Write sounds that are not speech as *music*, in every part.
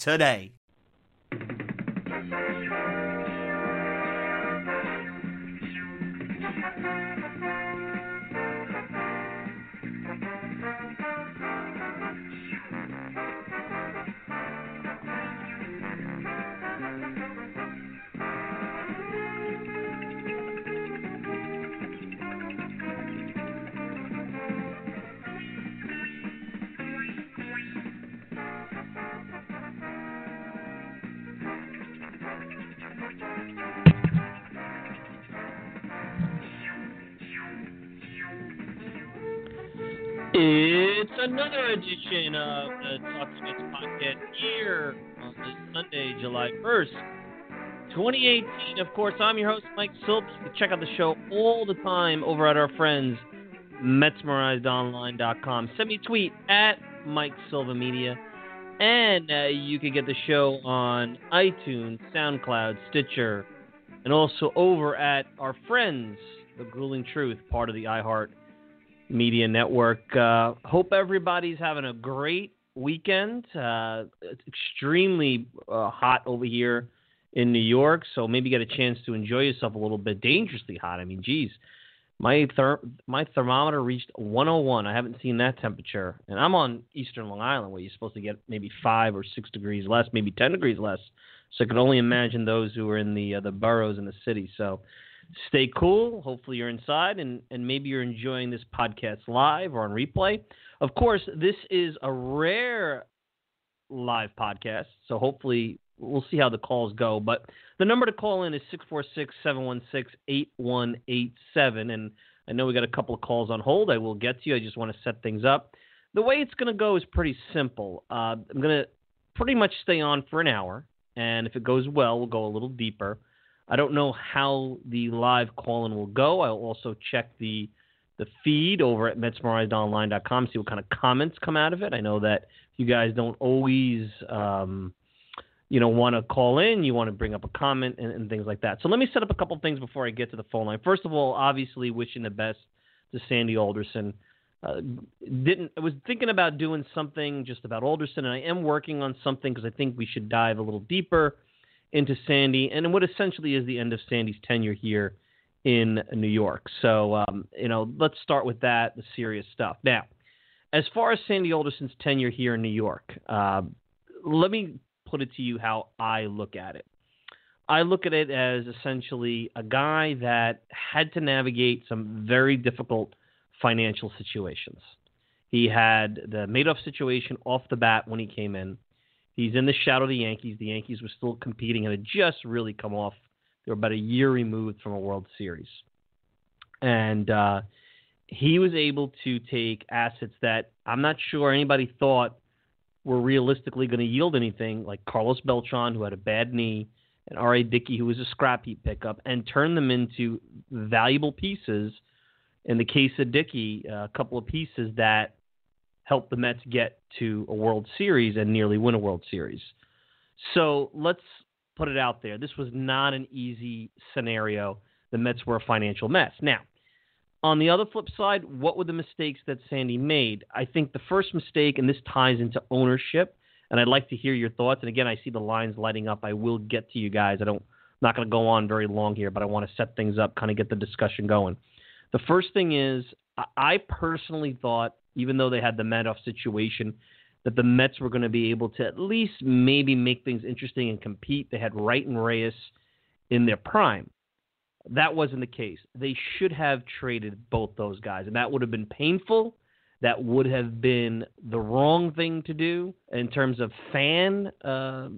today. It's another edition of the Talking Mets podcast here on this Sunday, July 1st, 2018. Of course, I'm your host, Mike Silva. You can check out the show all the time over at our friends, MetsmerizedOnline.com. Send me a tweet at Mike Silva Media. And uh, you can get the show on iTunes, SoundCloud, Stitcher, and also over at our friends, The Grueling Truth, part of the iHeart Media Network. Uh, hope everybody's having a great weekend. Uh, it's extremely uh, hot over here in New York, so maybe get a chance to enjoy yourself a little bit. Dangerously hot. I mean, geez, my ther- my thermometer reached 101. I haven't seen that temperature, and I'm on Eastern Long Island, where you're supposed to get maybe five or six degrees less, maybe 10 degrees less. So I can only imagine those who are in the uh, the boroughs in the city. So stay cool. Hopefully you're inside and, and maybe you're enjoying this podcast live or on replay. Of course, this is a rare live podcast, so hopefully we'll see how the calls go. But the number to call in is 646 716 8187. And I know we got a couple of calls on hold. I will get to you. I just want to set things up. The way it's going to go is pretty simple. Uh, I'm going to pretty much stay on for an hour. And if it goes well, we'll go a little deeper. I don't know how the live call-in will go. I'll also check the the feed over at MetsmerizedOnline.com, see what kind of comments come out of it. I know that you guys don't always, um, you know, want to call in. You want to bring up a comment and, and things like that. So let me set up a couple things before I get to the phone line. First of all, obviously wishing the best to Sandy Alderson. Uh, didn't I was thinking about doing something just about Alderson, and I am working on something because I think we should dive a little deeper into Sandy and what essentially is the end of Sandy's tenure here in New York. So, um, you know, let's start with that, the serious stuff. Now, as far as Sandy Alderson's tenure here in New York, uh, let me put it to you how I look at it. I look at it as essentially a guy that had to navigate some very difficult financial situations. He had the Madoff situation off the bat when he came in. He's in the shadow of the Yankees. The Yankees were still competing and had just really come off. They were about a year removed from a World Series. And uh, he was able to take assets that I'm not sure anybody thought were realistically going to yield anything, like Carlos Beltran, who had a bad knee, and R.A. Dickey, who was a scrap heap pickup, and turn them into valuable pieces. In the case of Dickey, a couple of pieces that helped the Mets get to a World Series and nearly win a World Series. So let's put it out there. This was not an easy scenario the Mets were a financial mess. Now, on the other flip side, what were the mistakes that Sandy made? I think the first mistake, and this ties into ownership, and I'd like to hear your thoughts. And again, I see the lines lighting up. I will get to you guys. I don't, I'm not going to go on very long here, but I want to set things up, kind of get the discussion going. The first thing is, I personally thought, even though they had the Madoff situation, that the Mets were going to be able to at least maybe make things interesting and compete. They had Wright and Reyes in their prime. That wasn't the case. They should have traded both those guys, and that would have been painful. That would have been the wrong thing to do in terms of fan, uh,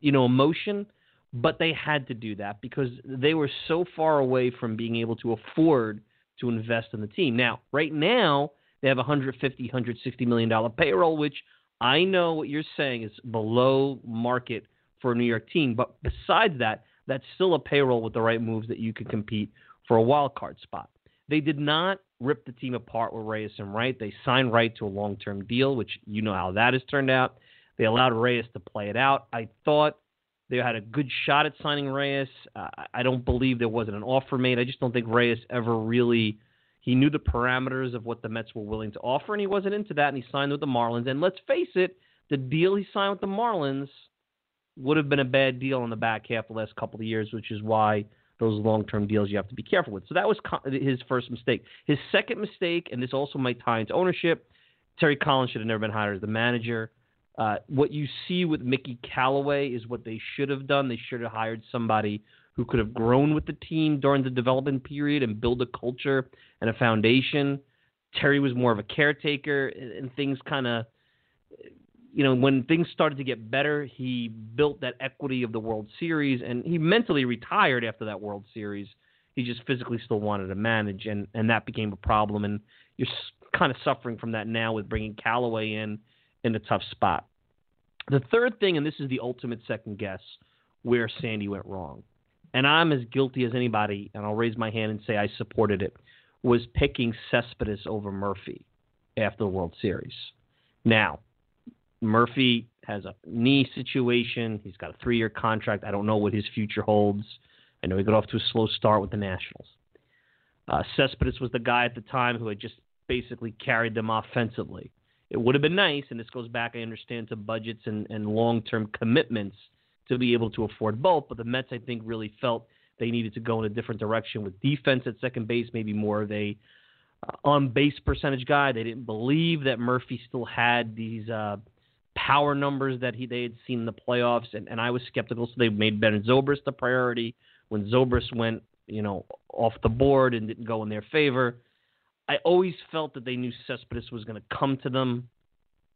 you know, emotion. But they had to do that because they were so far away from being able to afford to invest in the team. Now, right now, they have 150, 160 million dollar payroll, which I know what you're saying is below market for a New York team. But besides that, that's still a payroll with the right moves that you could compete for a wild card spot. They did not rip the team apart with Reyes and Wright. They signed Wright to a long term deal, which you know how that has turned out. They allowed Reyes to play it out. I thought they had a good shot at signing Reyes. Uh, I don't believe there wasn't an offer made. I just don't think Reyes ever really. He knew the parameters of what the Mets were willing to offer, and he wasn't into that, and he signed with the Marlins. And let's face it, the deal he signed with the Marlins would have been a bad deal in the back half of the last couple of years, which is why those long-term deals you have to be careful with. So that was his first mistake. His second mistake, and this also might tie into ownership. Terry Collins should have never been hired as the manager. Uh, what you see with Mickey Callaway is what they should have done. They should have hired somebody who could have grown with the team during the development period and build a culture and a foundation. Terry was more of a caretaker, and things kind of you know, when things started to get better, he built that equity of the World Series, and he mentally retired after that World Series. He just physically still wanted to manage, and and that became a problem. And you're kind of suffering from that now with bringing Callaway in in a tough spot. The third thing, and this is the ultimate second guess, where Sandy went wrong, and I'm as guilty as anybody, and I'll raise my hand and say I supported it, was picking Cespedes over Murphy after the World Series. Now, Murphy has a knee situation. He's got a three year contract. I don't know what his future holds. I know he got off to a slow start with the Nationals. Uh, Cespedes was the guy at the time who had just basically carried them offensively. It would have been nice, and this goes back, I understand, to budgets and, and long term commitments to be able to afford both. But the Mets, I think, really felt they needed to go in a different direction with defense at second base, maybe more of a uh, on base percentage guy. They didn't believe that Murphy still had these uh, power numbers that he they had seen in the playoffs, and, and I was skeptical. So they made Ben Zobrist the priority when Zobrist went, you know, off the board and didn't go in their favor. I always felt that they knew Cespedes was going to come to them,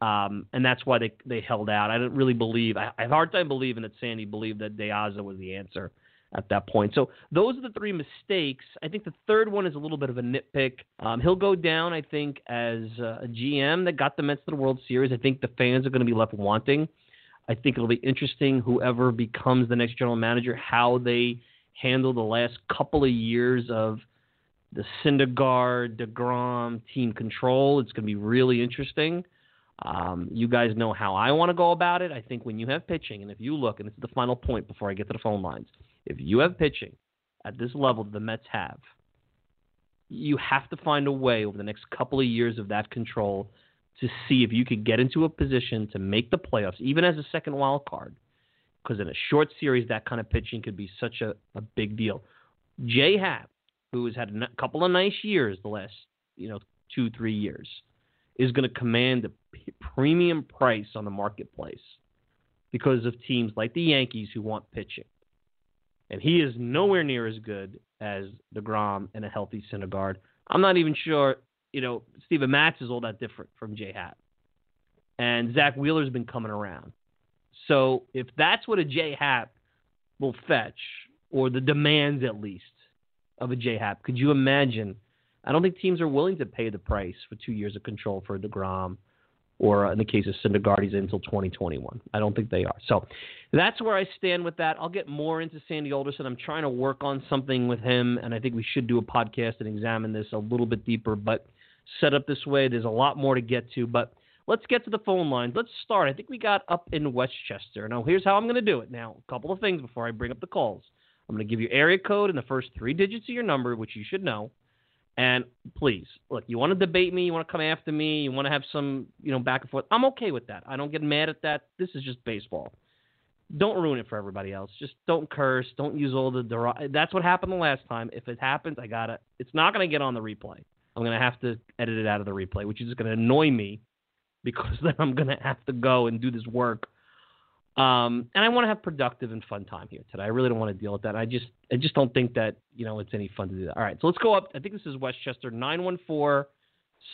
um, and that's why they they held out. I don't really believe. I, I have a hard time believing that Sandy believed that De Aza was the answer at that point. So those are the three mistakes. I think the third one is a little bit of a nitpick. Um, he'll go down, I think, as uh, a GM that got the Mets to the World Series. I think the fans are going to be left wanting. I think it'll be interesting, whoever becomes the next general manager, how they handle the last couple of years of the Syndergaard, DeGrom team control. It's going to be really interesting. Um, you guys know how I want to go about it. I think when you have pitching, and if you look, and this is the final point before I get to the phone lines, if you have pitching at this level that the Mets have, you have to find a way over the next couple of years of that control to see if you could get into a position to make the playoffs, even as a second wild card. Because in a short series, that kind of pitching could be such a, a big deal. J Happ, who has had a couple of nice years the last, you know, two, three years, is going to command a premium price on the marketplace because of teams like the Yankees who want pitching and he is nowhere near as good as Degrom and a healthy Syndergaard. I'm not even sure, you know, Steven Matz is all that different from J Happ, and Zack Wheeler's been coming around. So if that's what a J Happ will fetch, or the demands at least of a J Happ, could you imagine? I don't think teams are willing to pay the price for two years of control for Degrom or uh, in the case of Syndergaard, he's until 2021. I don't think they are. So that's where I stand with that. I'll get more into Sandy Alderson. I'm trying to work on something with him, and I think we should do a podcast and examine this a little bit deeper. But set up this way, there's a lot more to get to. But let's get to the phone lines. Let's start. I think we got up in Westchester. Now, here's how I'm going to do it. Now, a couple of things before I bring up the calls. I'm going to give you area code and the first three digits of your number, which you should know. And please, look, you want to debate me, you want to come after me, you want to have some, you know, back and forth. I'm okay with that. I don't get mad at that. This is just baseball. Don't ruin it for everybody else. Just don't curse. Don't use all the. That's what happened the last time. If it happens, I gotta. It's not gonna get on the replay. I'm gonna have to edit it out of the replay, which is just gonna annoy me because *laughs* then I'm gonna have to go and do this work. Um, and I want to have productive and fun time here today. I really don't want to deal with that. I just, I just don't think that you know it's any fun to do that. All right, so let's go up. I think this is Westchester nine one four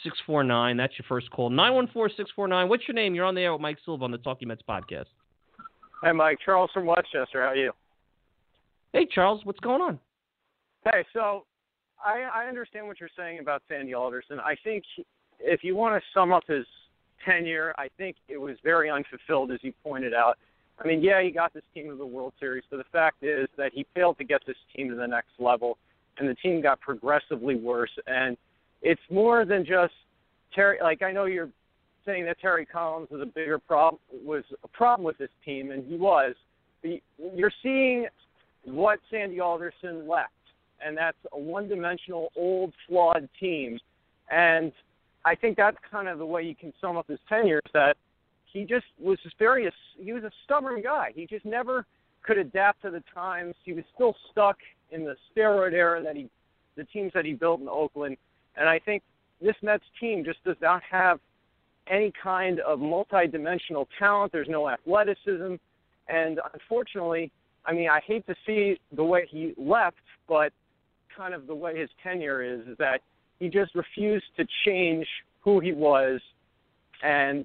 six four nine. That's your first call. Nine one four six four nine. What's your name? You're on the air with Mike Silva on the Talking Mets podcast. Hey, Mike. Charles from Westchester. How are you? Hey, Charles. What's going on? Hey, so I, I understand what you're saying about Sandy Alderson. I think if you want to sum up his tenure, I think it was very unfulfilled, as you pointed out. I mean, yeah, he got this team to the World Series, but the fact is that he failed to get this team to the next level, and the team got progressively worse. And it's more than just Terry. Like I know you're saying that Terry Collins was a bigger problem was a problem with this team, and he was. But you're seeing what Sandy Alderson left, and that's a one-dimensional, old, flawed team. And I think that's kind of the way you can sum up his tenure. Is that he just was very he was a stubborn guy. He just never could adapt to the times. He was still stuck in the steroid era that he the teams that he built in Oakland. And I think this Mets team just does not have any kind of multi-dimensional talent. There's no athleticism, and unfortunately, I mean, I hate to see the way he left, but kind of the way his tenure is, is that he just refused to change who he was, and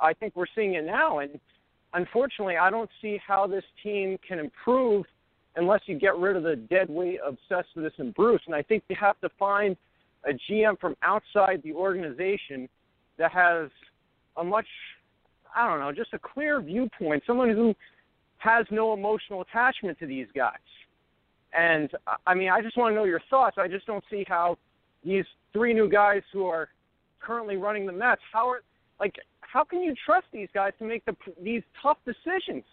I think we're seeing it now. And unfortunately, I don't see how this team can improve unless you get rid of the dead weight of Cespedes and Bruce. And I think you have to find a GM from outside the organization that has a much, I don't know, just a clear viewpoint, someone who has no emotional attachment to these guys. And I mean, I just want to know your thoughts. I just don't see how these three new guys who are currently running the Mets, how are like how can you trust these guys to make the these tough decisions?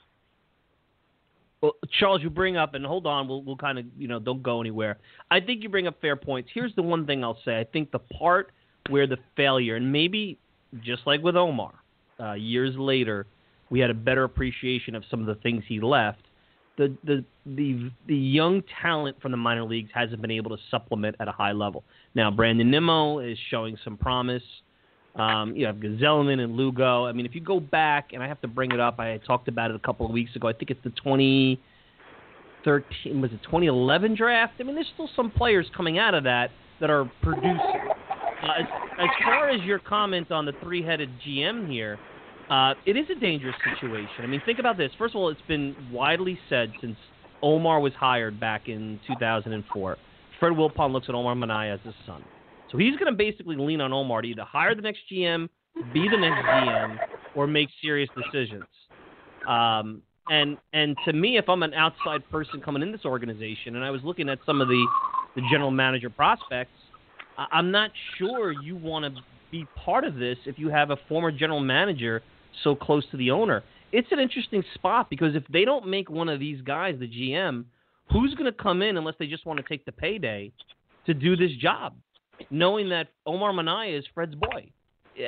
Well, Charles, you bring up, and hold on, we'll we'll kind of you know don't go anywhere. I think you bring up fair points. Here's the one thing I'll say. I think the part where the failure, and maybe just like with Omar, uh, years later, we had a better appreciation of some of the things he left. The, the the the young talent from the minor leagues hasn't been able to supplement at a high level. Now Brandon Nimmo is showing some promise. Um, you have Gsellman and Lugo. I mean, if you go back, and I have to bring it up, I talked about it a couple of weeks ago. I think it's the 2013 was it 2011 draft. I mean, there's still some players coming out of that that are producing. Uh, as, as far as your comment on the three-headed GM here, uh, it is a dangerous situation. I mean, think about this. First of all, it's been widely said since Omar was hired back in 2004. Fred Wilpon looks at Omar Minaya as his son. So he's going to basically lean on Omar to either hire the next GM, be the next GM, or make serious decisions. Um, and and to me, if I'm an outside person coming in this organization, and I was looking at some of the the general manager prospects, I'm not sure you want to be part of this if you have a former general manager so close to the owner. It's an interesting spot because if they don't make one of these guys the GM, who's going to come in unless they just want to take the payday to do this job, knowing that Omar Minaya is Fred's boy?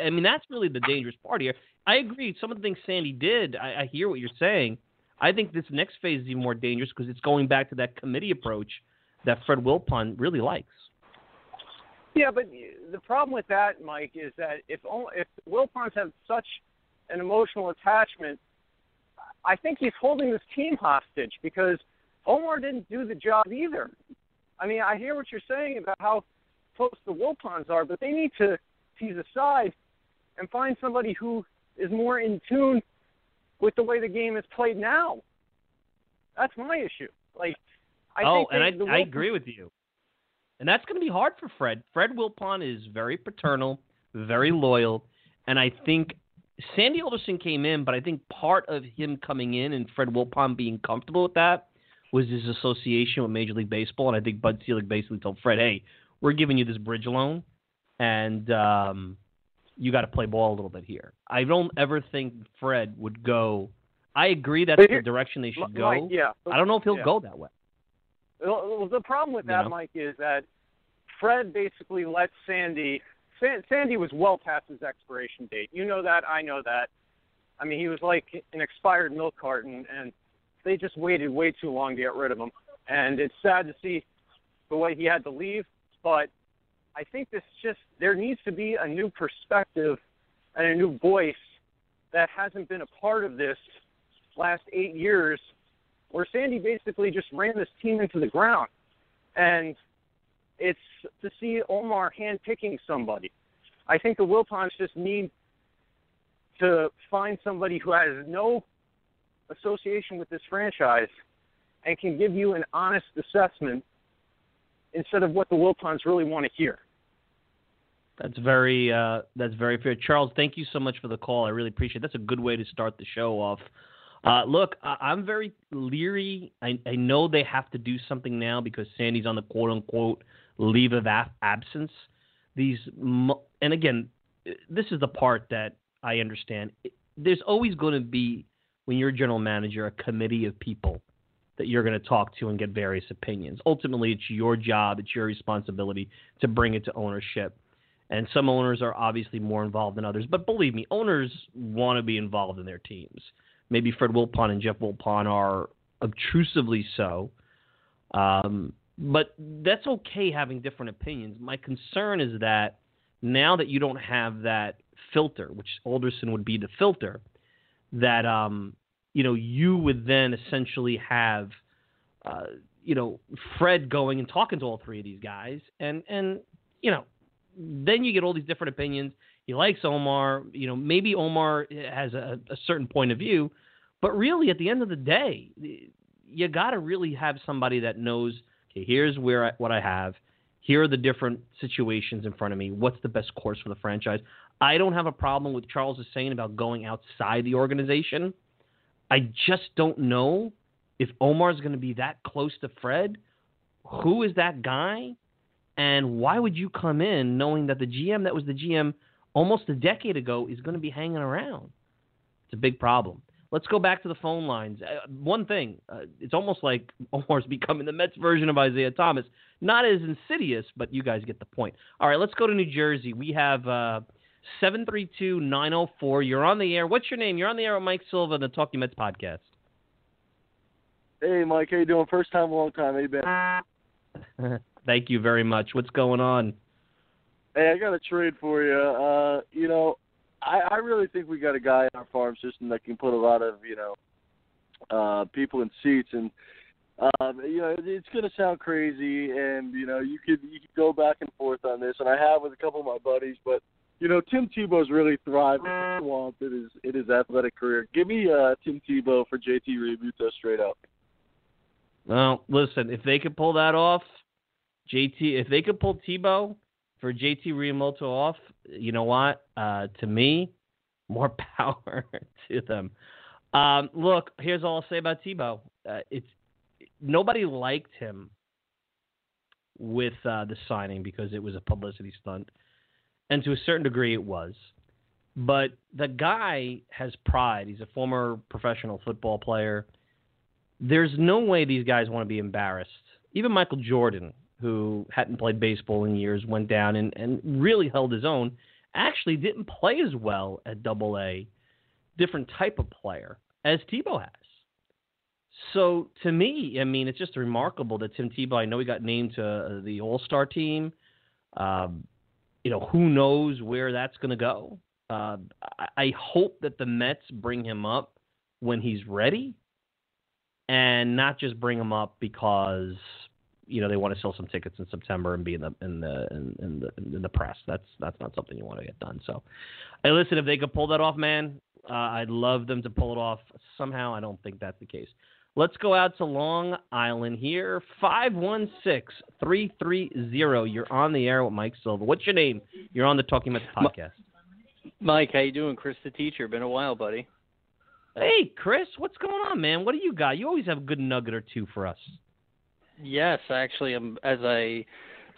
I mean, that's really the dangerous part here. I agree. Some of the things Sandy did, I, I hear what you're saying. I think this next phase is even more dangerous because it's going back to that committee approach that Fred Wilpon really likes. Yeah, but the problem with that, Mike, is that if if Wilpons have such an emotional attachment, I think he's holding this team hostage because Omar didn't do the job either. I mean, I hear what you're saying about how close the Wilpons are, but they need to tease aside and find somebody who is more in tune with the way the game is played now. That's my issue. Like, I oh, think oh, and I, Wilpons, I agree with you. And that's going to be hard for Fred. Fred Wilpon is very paternal, very loyal, and I think Sandy Alderson came in, but I think part of him coming in and Fred Wilpon being comfortable with that was his association with Major League Baseball. And I think Bud Selig basically told Fred, "Hey, we're giving you this bridge loan, and um, you got to play ball a little bit here." I don't ever think Fred would go. I agree that's the direction they should go. yeah. I don't know if he'll yeah. go that way. Well, the problem with that, Yeah. Mike, is that Fred basically let Sandy. San, Sandy was well past his expiration date. You know that. I know that. I mean, he was like an expired milk carton, and they just waited way too long to get rid of him. And it's sad to see the way he had to leave, but I think this just there needs to be a new perspective and a new voice that hasn't been a part of this last eight years, where Sandy basically just ran this team into the ground, and it's to see Omar handpicking somebody. I think the Wilpons just need to find somebody who has no association with this franchise and can give you an honest assessment instead of what the Wilpons really want to hear. That's very uh, that's very fair, Charles. Thank you so much for the call. I really appreciate. it. That's a good way to start the show off. Uh, look, I- I'm very leery. I, I know they have to do something now because Sandy's on the quote unquote leave of ab- absence. These mo- and again, this is the part that I understand. There's always going to be when you're a general manager a committee of people that you're going to talk to and get various opinions. Ultimately, it's your job, it's your responsibility to bring it to ownership. And some owners are obviously more involved than others. But believe me, owners want to be involved in their teams. Maybe Fred Wilpon and Jeff Wilpon are obtrusively so. Um, but that's okay having different opinions. My concern is that now that you don't have that filter, which Alderson would be the filter, that um, you know you would then essentially have uh, you know Fred going and talking to all three of these guys, and and you know then you get all these different opinions. He likes Omar, you know maybe Omar has a, a certain point of view, but really at the end of the day, you got to really have somebody that knows. Okay, here's where I, what I have. Here are the different situations in front of me. What's the best course for the franchise? I don't have a problem with Charles is saying about going outside the organization. I just don't know if Omar's going to be that close to Fred. Who is that guy? And why would you come in knowing that the GM that was the GM almost a decade ago is going to be hanging around? It's a big problem. Let's go back to the phone lines. Uh, one thing, uh, it's almost like *laughs* Omar's becoming the Mets version of Isiah Thomas. Not as insidious, but you guys get the point. All right, let's go to New Jersey. We have uh, 732-904. You're on the air. What's your name? You're on the air with Mike Silva, the Talking Mets podcast. Hey, Mike, how you doing? First time, long time. How you been? *laughs* Thank you very much. What's going on? Hey, I got a trade for you. Uh, you know, I, I really think we got a guy in our farm system that can put a lot of, you know, uh, people in seats, and um, you know, it, it's going to sound crazy, and you know, you could you could go back and forth on this, and I have with a couple of my buddies, but you know, Tim Tebow's really thrived in the swamp in his in his athletic career. Give me uh, Tim Tebow for JT Realmuto straight up. Well, listen, if they could pull that off, JT, if they could pull Tebow for JT Realmuto off, you know what? Uh, to me, more *laughs* power to them. Um, look, here's all I'll say about Tebow. Uh, it's nobody liked him with uh, the signing because it was a publicity stunt, and to a certain degree, it was. But the guy has pride. He's a former professional football player. There's no way these guys want to be embarrassed. Even Michael Jordan, who hadn't played baseball in years, went down and, and really held his own. Actually, didn't play as well at Double A, different type of player as Tebow has. So to me, I mean, it's just remarkable that Tim Tebow. I know he got named to uh, the All Star team. Um, you know, who knows where that's going to go. Uh, I, hope that the Mets bring him up when he's ready, and not just bring him up because you know they want to sell some tickets in September and be in the in the in, in the in the press. That's that's not something you want to get done. So, hey, listen, if they could pull that off, man, uh, I'd love them to pull it off. Somehow, I don't think that's the case. Let's go out to Long Island here. 516-330. You're on the air with Mike Silva. What's your name? You're on the Talking Mets podcast. Mike, how you doing? Chris the teacher. Been a while, buddy. Hey, Chris, what's going on, man? What do you got? You always have a good nugget or two for us. Yes, actually, I'm, as I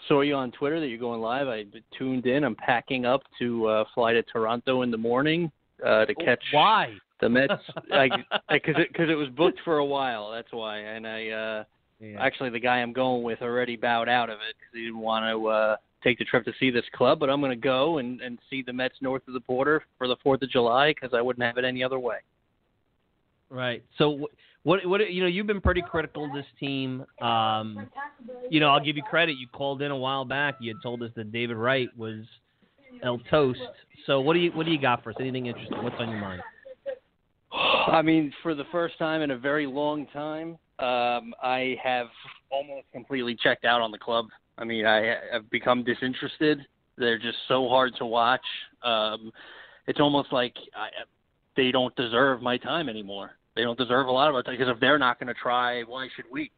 saw you on Twitter that you're going live, I tuned in. I'm packing up to uh, fly to Toronto in the morning uh, to catch Why? The Mets. Because *laughs* it, cause it was booked for a while. That's why. And I uh, Yeah. Actually, the guy I'm going with already bowed out of it because he didn't want to uh, take the trip to see this club. But I'm going to go and, and see the Mets north of the border for the Fourth of July because I wouldn't have it any other way. Right. So wh- what what you know you've been pretty critical of this team. Um, you know I'll give you credit. You called in a while back. You had told us that David Wright was El Toast. So what do you what do you got for us? Anything interesting? What's on your mind? I mean, for the first time in a very long time, um, I have almost completely checked out on the club. I mean, I have become disinterested. They're just so hard to watch. Um, it's almost like I, they don't deserve my time anymore. They don't deserve a lot of it because if they're not going to try, why should we?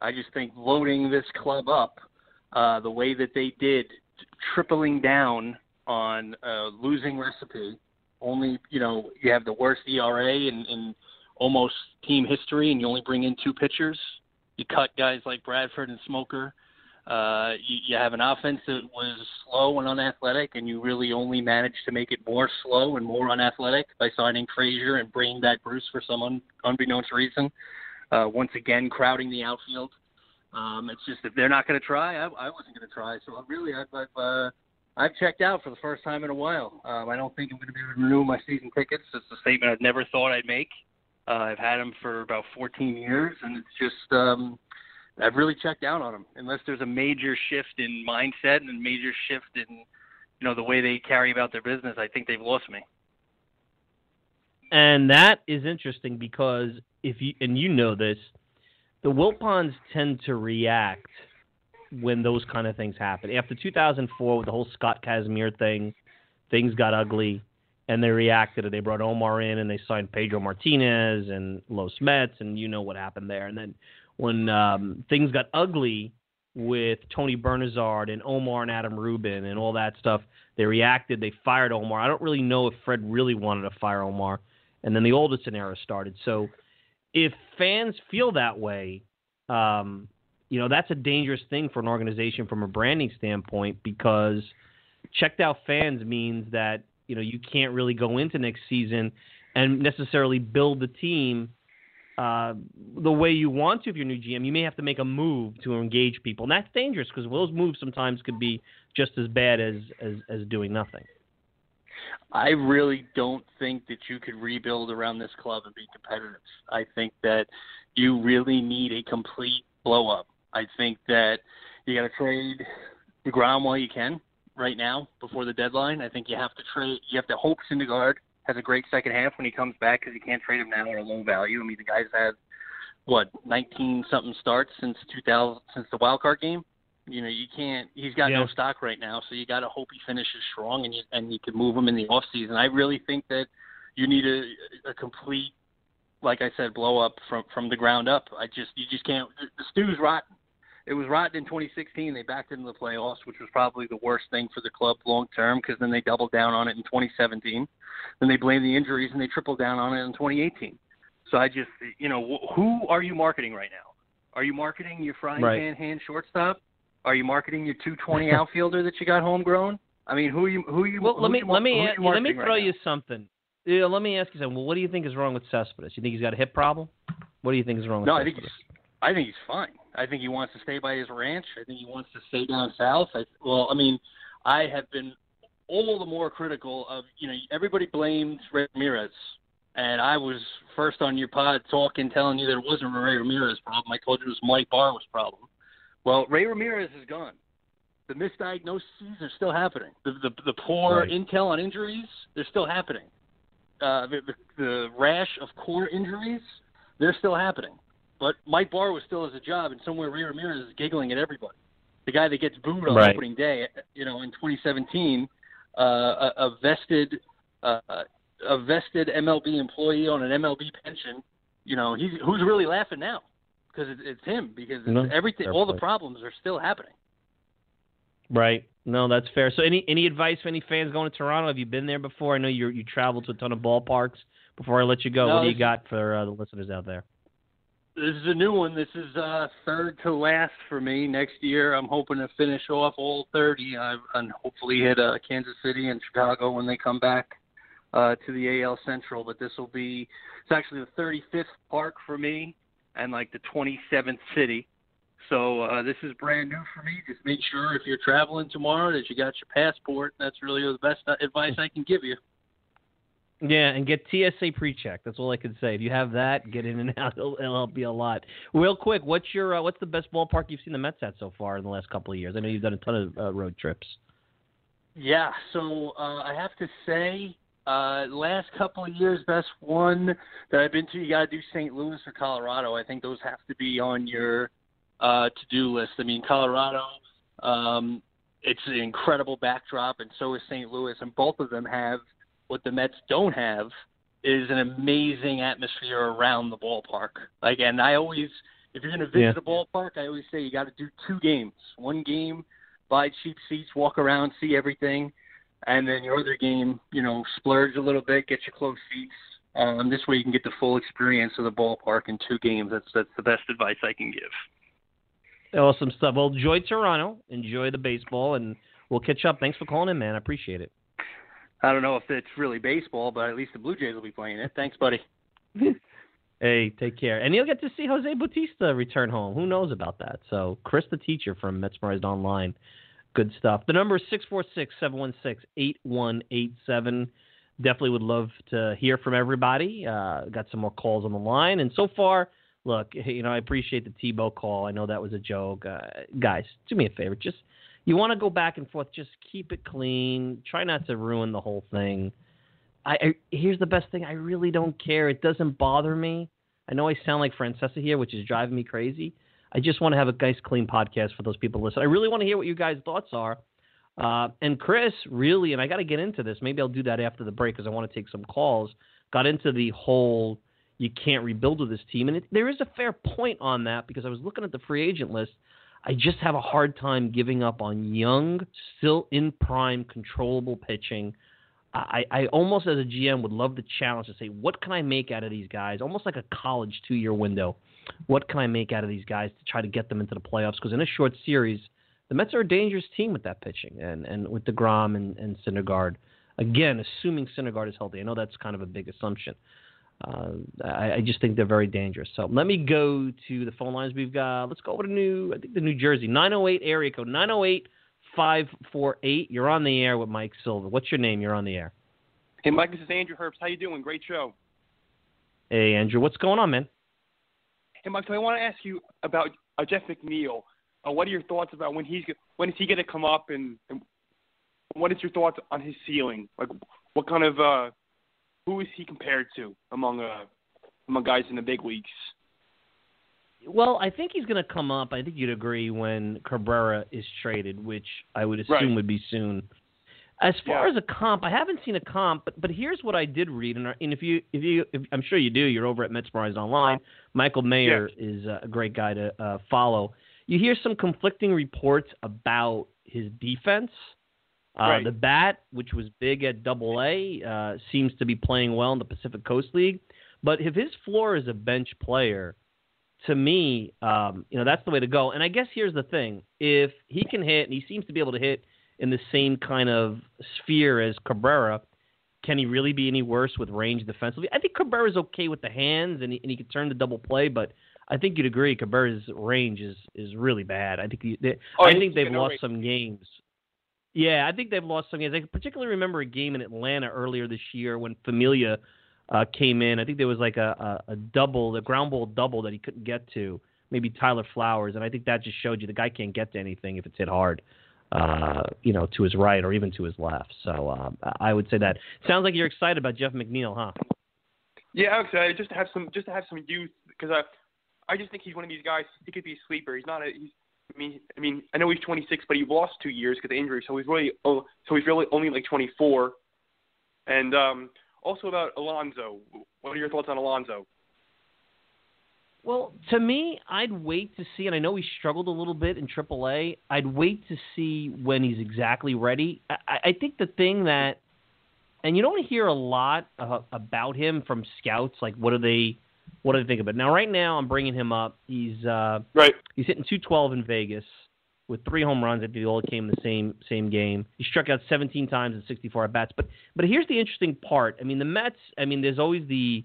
I just think loading this club up uh, the way that they did, tripling down on a losing recipe. Only, you know, you have the worst ERA in, in almost team history, and you only bring in two pitchers. You cut guys like Bradford and Smoker. Uh, you, you have an offense that was slow and unathletic, and you really only managed to make it more slow and more unathletic by signing Frazier and bringing back Bruce for some un, unbeknownst reason. Uh, once again, crowding the outfield. Um, it's just if they're not going to try, I, I wasn't going to try. So I'm really, I've, I've uh, I've checked out for the first time in a while. Um, I don't think I'm going to be able to renew my season tickets. It's a statement I've never thought I'd make. Uh, I've had them for about 14 years, and it's just um, I've really checked out on them. Unless there's a major shift in mindset and a major shift in you know the way they carry about their business, I think they've lost me. And that is interesting because if you and you know this, the Wilpons tend to react when those kind of things happen. After 2004, with the whole Scott Kazmir thing, things got ugly, and they reacted. They brought Omar in, and they signed Pedro Martinez and Los Mets, and you know what happened there. And then when um, things got ugly with Tony Bernazard and Omar and Adam Rubin and all that stuff, they reacted. They fired Omar. I don't really know if Fred really wanted to fire Omar. And then the Alderson era started. So if fans feel that way, um, you know that's a dangerous thing for an organization from a branding standpoint because checked out fans means that you know you can't really go into next season and necessarily build the team uh, the way you want to if you're new GM. You may have to make a move to engage people, and that's dangerous because those moves sometimes could be just as bad as, as as doing nothing. I really don't think that you could rebuild around this club and be competitive. I think that you really need a complete blow up. I think that you got to trade DeGrom while you can right now before the deadline. I think you have to trade. You have to hope Syndergaard has a great second half when he comes back because you can't trade him now at a low value. I mean, the guy's had what 19 something starts since 2000 since the wild card game. You know, you can't. He's got Yeah. no stock right now, so you got to hope he finishes strong, and you and you can move him in the off season. I really think that you need a, a complete, like I said, blow up from from the ground up. I just you just can't. The, the stew's rotten. It was rotten in 2016. They backed into the playoffs, which was probably the worst thing for the club long term because then they doubled down on it in 2017. Then they blamed the injuries and they tripled down on it in 2018. So I just, you know, wh- who are you marketing right now? Are you marketing your frying Right. pan hand shortstop? Are you marketing your 220 *laughs* outfielder that you got homegrown? I mean, who are you? Who are you? Well, let me you, let me who you let me throw right you something. Yeah, let me ask you something. Well, what do you think is wrong with Cespedes? You think he's got a hip problem? What do you think is wrong with No, I think he's, I think he's fine. I think he wants to stay by his ranch. I think he wants to stay down south. I, well, I mean, I have been all the more critical of you know everybody blamed Ray Ramirez, and I was first on your pod talking, telling you that it wasn't Ray Ramirez's problem. I told you it was Mike Barwis's problem. Well, Ray Ramirez is gone. The misdiagnoses are still happening. The the, the poor Right. intel on injuries, they're still happening. Uh, the, the the rash of core injuries, they're still happening. But Mike Barwis still has a job, and somewhere Ray Ramirez is giggling at everybody. The guy that gets booed on Right. opening day, you know, in 2017, uh, a, a vested uh, a vested MLB employee on an MLB pension. You know, he's who's really laughing now because it, it's him because it's No, everything, all the problems are still happening. Right. No, that's fair. So, any any advice for any fans going to Toronto? Have you been there before? I know you you traveled to a ton of ballparks. Before I let you go, No, what do you got for uh, the listeners out there? This is a new one. This is uh, third to last for me. Next year, I'm hoping to finish off all 30 uh, and hopefully hit uh, Kansas City and Chicago when they come back uh, to the AL Central. But this will be it's actually the 35th park for me and like the 27th city. So uh, this is brand new for me. Just make sure if you're traveling tomorrow that you got your passport. That's really the best advice I can give you. Yeah, and get TSA pre-check. That's all I can say. If you have that, get in and *laughs* out. It'll, it'll help you a lot. Real quick, what's your uh, what's the best ballpark you've seen the Mets at so far in the last couple of years? I know you've done a ton of uh, road trips. Yeah, so uh, I have to say, uh, last couple of years, best one that I've been to, you got to do St. Louis or Colorado. I think those have to be on your uh, to-do list. I mean, Colorado, um, it's an incredible backdrop, and so is St. Louis, and both of them have – what the Mets don't have is an amazing atmosphere around the ballpark. Like, and I always, if you're going to visit Yeah. a ballpark, I always say you got to do two games. One game, buy cheap seats, walk around, see everything, and then your other game, you know, splurge a little bit, get your close seats. Um, this way, you can get the full experience of the ballpark in two games. That's that's the best advice I can give. Awesome stuff. Well, enjoy Toronto, enjoy the baseball, and we'll catch up. Thanks for calling in, man. I appreciate it. I don't know if it's really baseball, but at least the Blue Jays will be playing it. Thanks, buddy. *laughs* Hey, take care. And you'll get to see Jose Bautista return home. Who knows about that? So, Chris the teacher from Metsmerized Online. Good stuff. The number is 646 716 8187. Definitely would love to hear from everybody. Uh, got some more calls on the line. And so far, look, you know, I appreciate the Tebow call. I know that was a joke. Uh, guys, do me a favor. Just, you want to go back and forth, just keep it clean. Try not to ruin the whole thing. I, I here's the best thing. I really don't care. It doesn't bother me. I know I sound like Francesa here, which is driving me crazy. I just want to have a nice, clean podcast for those people listen. I really want to hear what you guys' thoughts are. Uh, and Chris, really, and I got to get into this. Maybe I'll do that after the break because I want to take some calls. Got into the whole you can't rebuild with this team, and it, there is a fair point on that because I was looking at the free agent list. I just have a hard time giving up on young, still in prime, controllable pitching. I, I almost as a GM would love the challenge to say, what can I make out of these guys? Almost like a college two year window. What can I make out of these guys to try to get them into the playoffs? Because in a short series, the Mets are a dangerous team with that pitching and, and with DeGrom and, and Syndergaard. Again, assuming Syndergaard is healthy. I know that's kind of a big assumption. Uh, I, I just think they're very dangerous. So let me go to the phone lines. We've got, let's go over to New, I think the New Jersey, 908 area code, 908 548. You're on the air with Mike Silva. What's your name? You're on the air. Hey, Mike, this is Andrew Herbst. How you doing? Great show. Hey, Andrew, what's going on, man? Hey, Mike, so I want to ask you about uh, Jeff McNeil. Uh, what are your thoughts about when he's when is he going to come up, and, and what is your thoughts on his ceiling? Like, what kind of uh, who is he compared to among uh, among guys in the big leagues? Well, I think he's going to come up. I think you'd agree when Cabrera is traded, which I would assume Right. would be soon. As far Yeah. as a comp, I haven't seen a comp, but but here's what I did read, and, and if you if you if, I'm sure you do, you're over at Metsmerized Online. Michael Mayer is a great guy to uh, follow. You hear some conflicting reports about his defense. Uh, Right. The bat, which was big at Double A, uh, seems to be playing well in the Pacific Coast League. But if his floor is a bench player, to me, um, you know, that's the way to go. And I guess here's the thing: if he can hit, and he seems to be able to hit in the same kind of sphere as Cabrera, can he really be any worse with range defensively? I think Cabrera's okay with the hands, and he, and he can turn the double play, but. I think you'd agree Cabrera's range is is really bad. I think he, they, oh, I think they've lost some games. Yeah, I think they've lost some games. I particularly remember a game in Atlanta earlier this year when Familia uh, came in. I think there was like a, a, a double, the ground ball double that he couldn't get to. Maybe Tyler Flowers, and I think that just showed you the guy can't get to anything if it's hit hard, uh, you know, to his right or even to his left. So um, I would say that. Sounds like you're excited about Jeff McNeil, huh? Yeah, I'm excited just to have some just to have some youth because I I just think he's one of these guys. He could be a sleeper. He's not a. He's, I mean, I mean, I know he's 26, but he lost two years because of injury, so he's really oh, so he's really only like 24. And um, also about Alonso, what are your thoughts on Alonso? Well, to me, I'd wait to see, and I know he struggled a little bit in AAA. I'd wait to see when he's exactly ready. I, I think the thing that, and you don't hear a lot uh, about him from scouts. Like, what are they, what do they think about? Now, right now, I'm bringing him up. He's uh, Right. he's hitting 212 in Vegas with three home runs. I think they all came in the same same game. He struck out 17 times in 64 at bats. But but here's the interesting part. I mean, the Mets. I mean, there's always the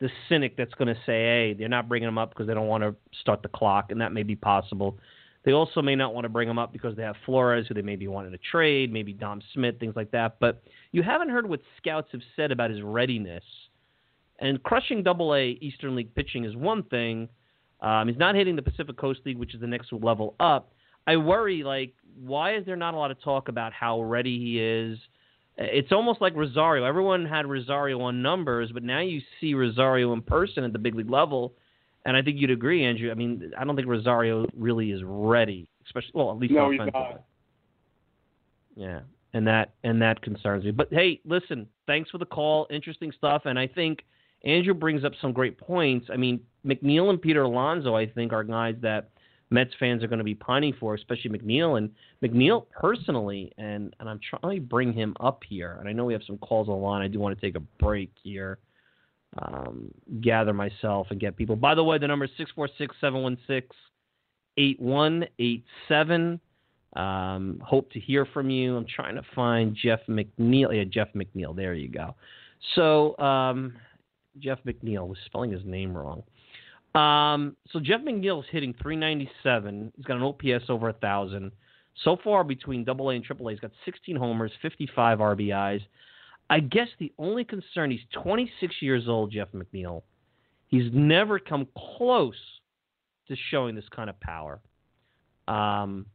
the cynic that's going to say, hey, they're not bringing him up because they don't want to start the clock, and that may be possible. They also may not want to bring him up because they have Flores, who they may be wanting to trade, maybe Dom Smith, things like that. But you haven't heard what scouts have said about his readiness. And crushing Double A Eastern League pitching is one thing. Um, he's not hitting the Pacific Coast League, which is the next level up. I worry, like, why is there not a lot of talk about how ready he is? It's almost like Rosario. Everyone had Rosario on numbers, but now you see Rosario in person at the big league level, and I think you'd agree, Andrew. I mean, I don't think Rosario really is ready, especially well, at least No, he's not. Yeah, and that and that concerns me. But hey, listen, thanks for the call. Interesting stuff, and I think Andrew brings up some great points. I mean, McNeil and Peter Alonso, I think, are guys that Mets fans are going to be pining for, especially McNeil and McNeil personally. And and I'm trying to bring him up here, and I know we have some calls on the line. I do want to take a break here. Um, gather myself and get people. By the way, the number is six four six seven one six eight one eight seven. Um, hope to hear from you. I'm trying to find Jeff McNeil. Yeah, Jeff McNeil. There you go. So, um, Jeff McNeil was spelling his name wrong. Um, so Jeff McNeil is hitting 397. He's got an OPS over a thousand. So far between Double A and Triple A, he's got 16 homers, 55 RBIs. I guess the only concern, he's 26 years old, Jeff McNeil. He's never come close to showing this kind of power. Um,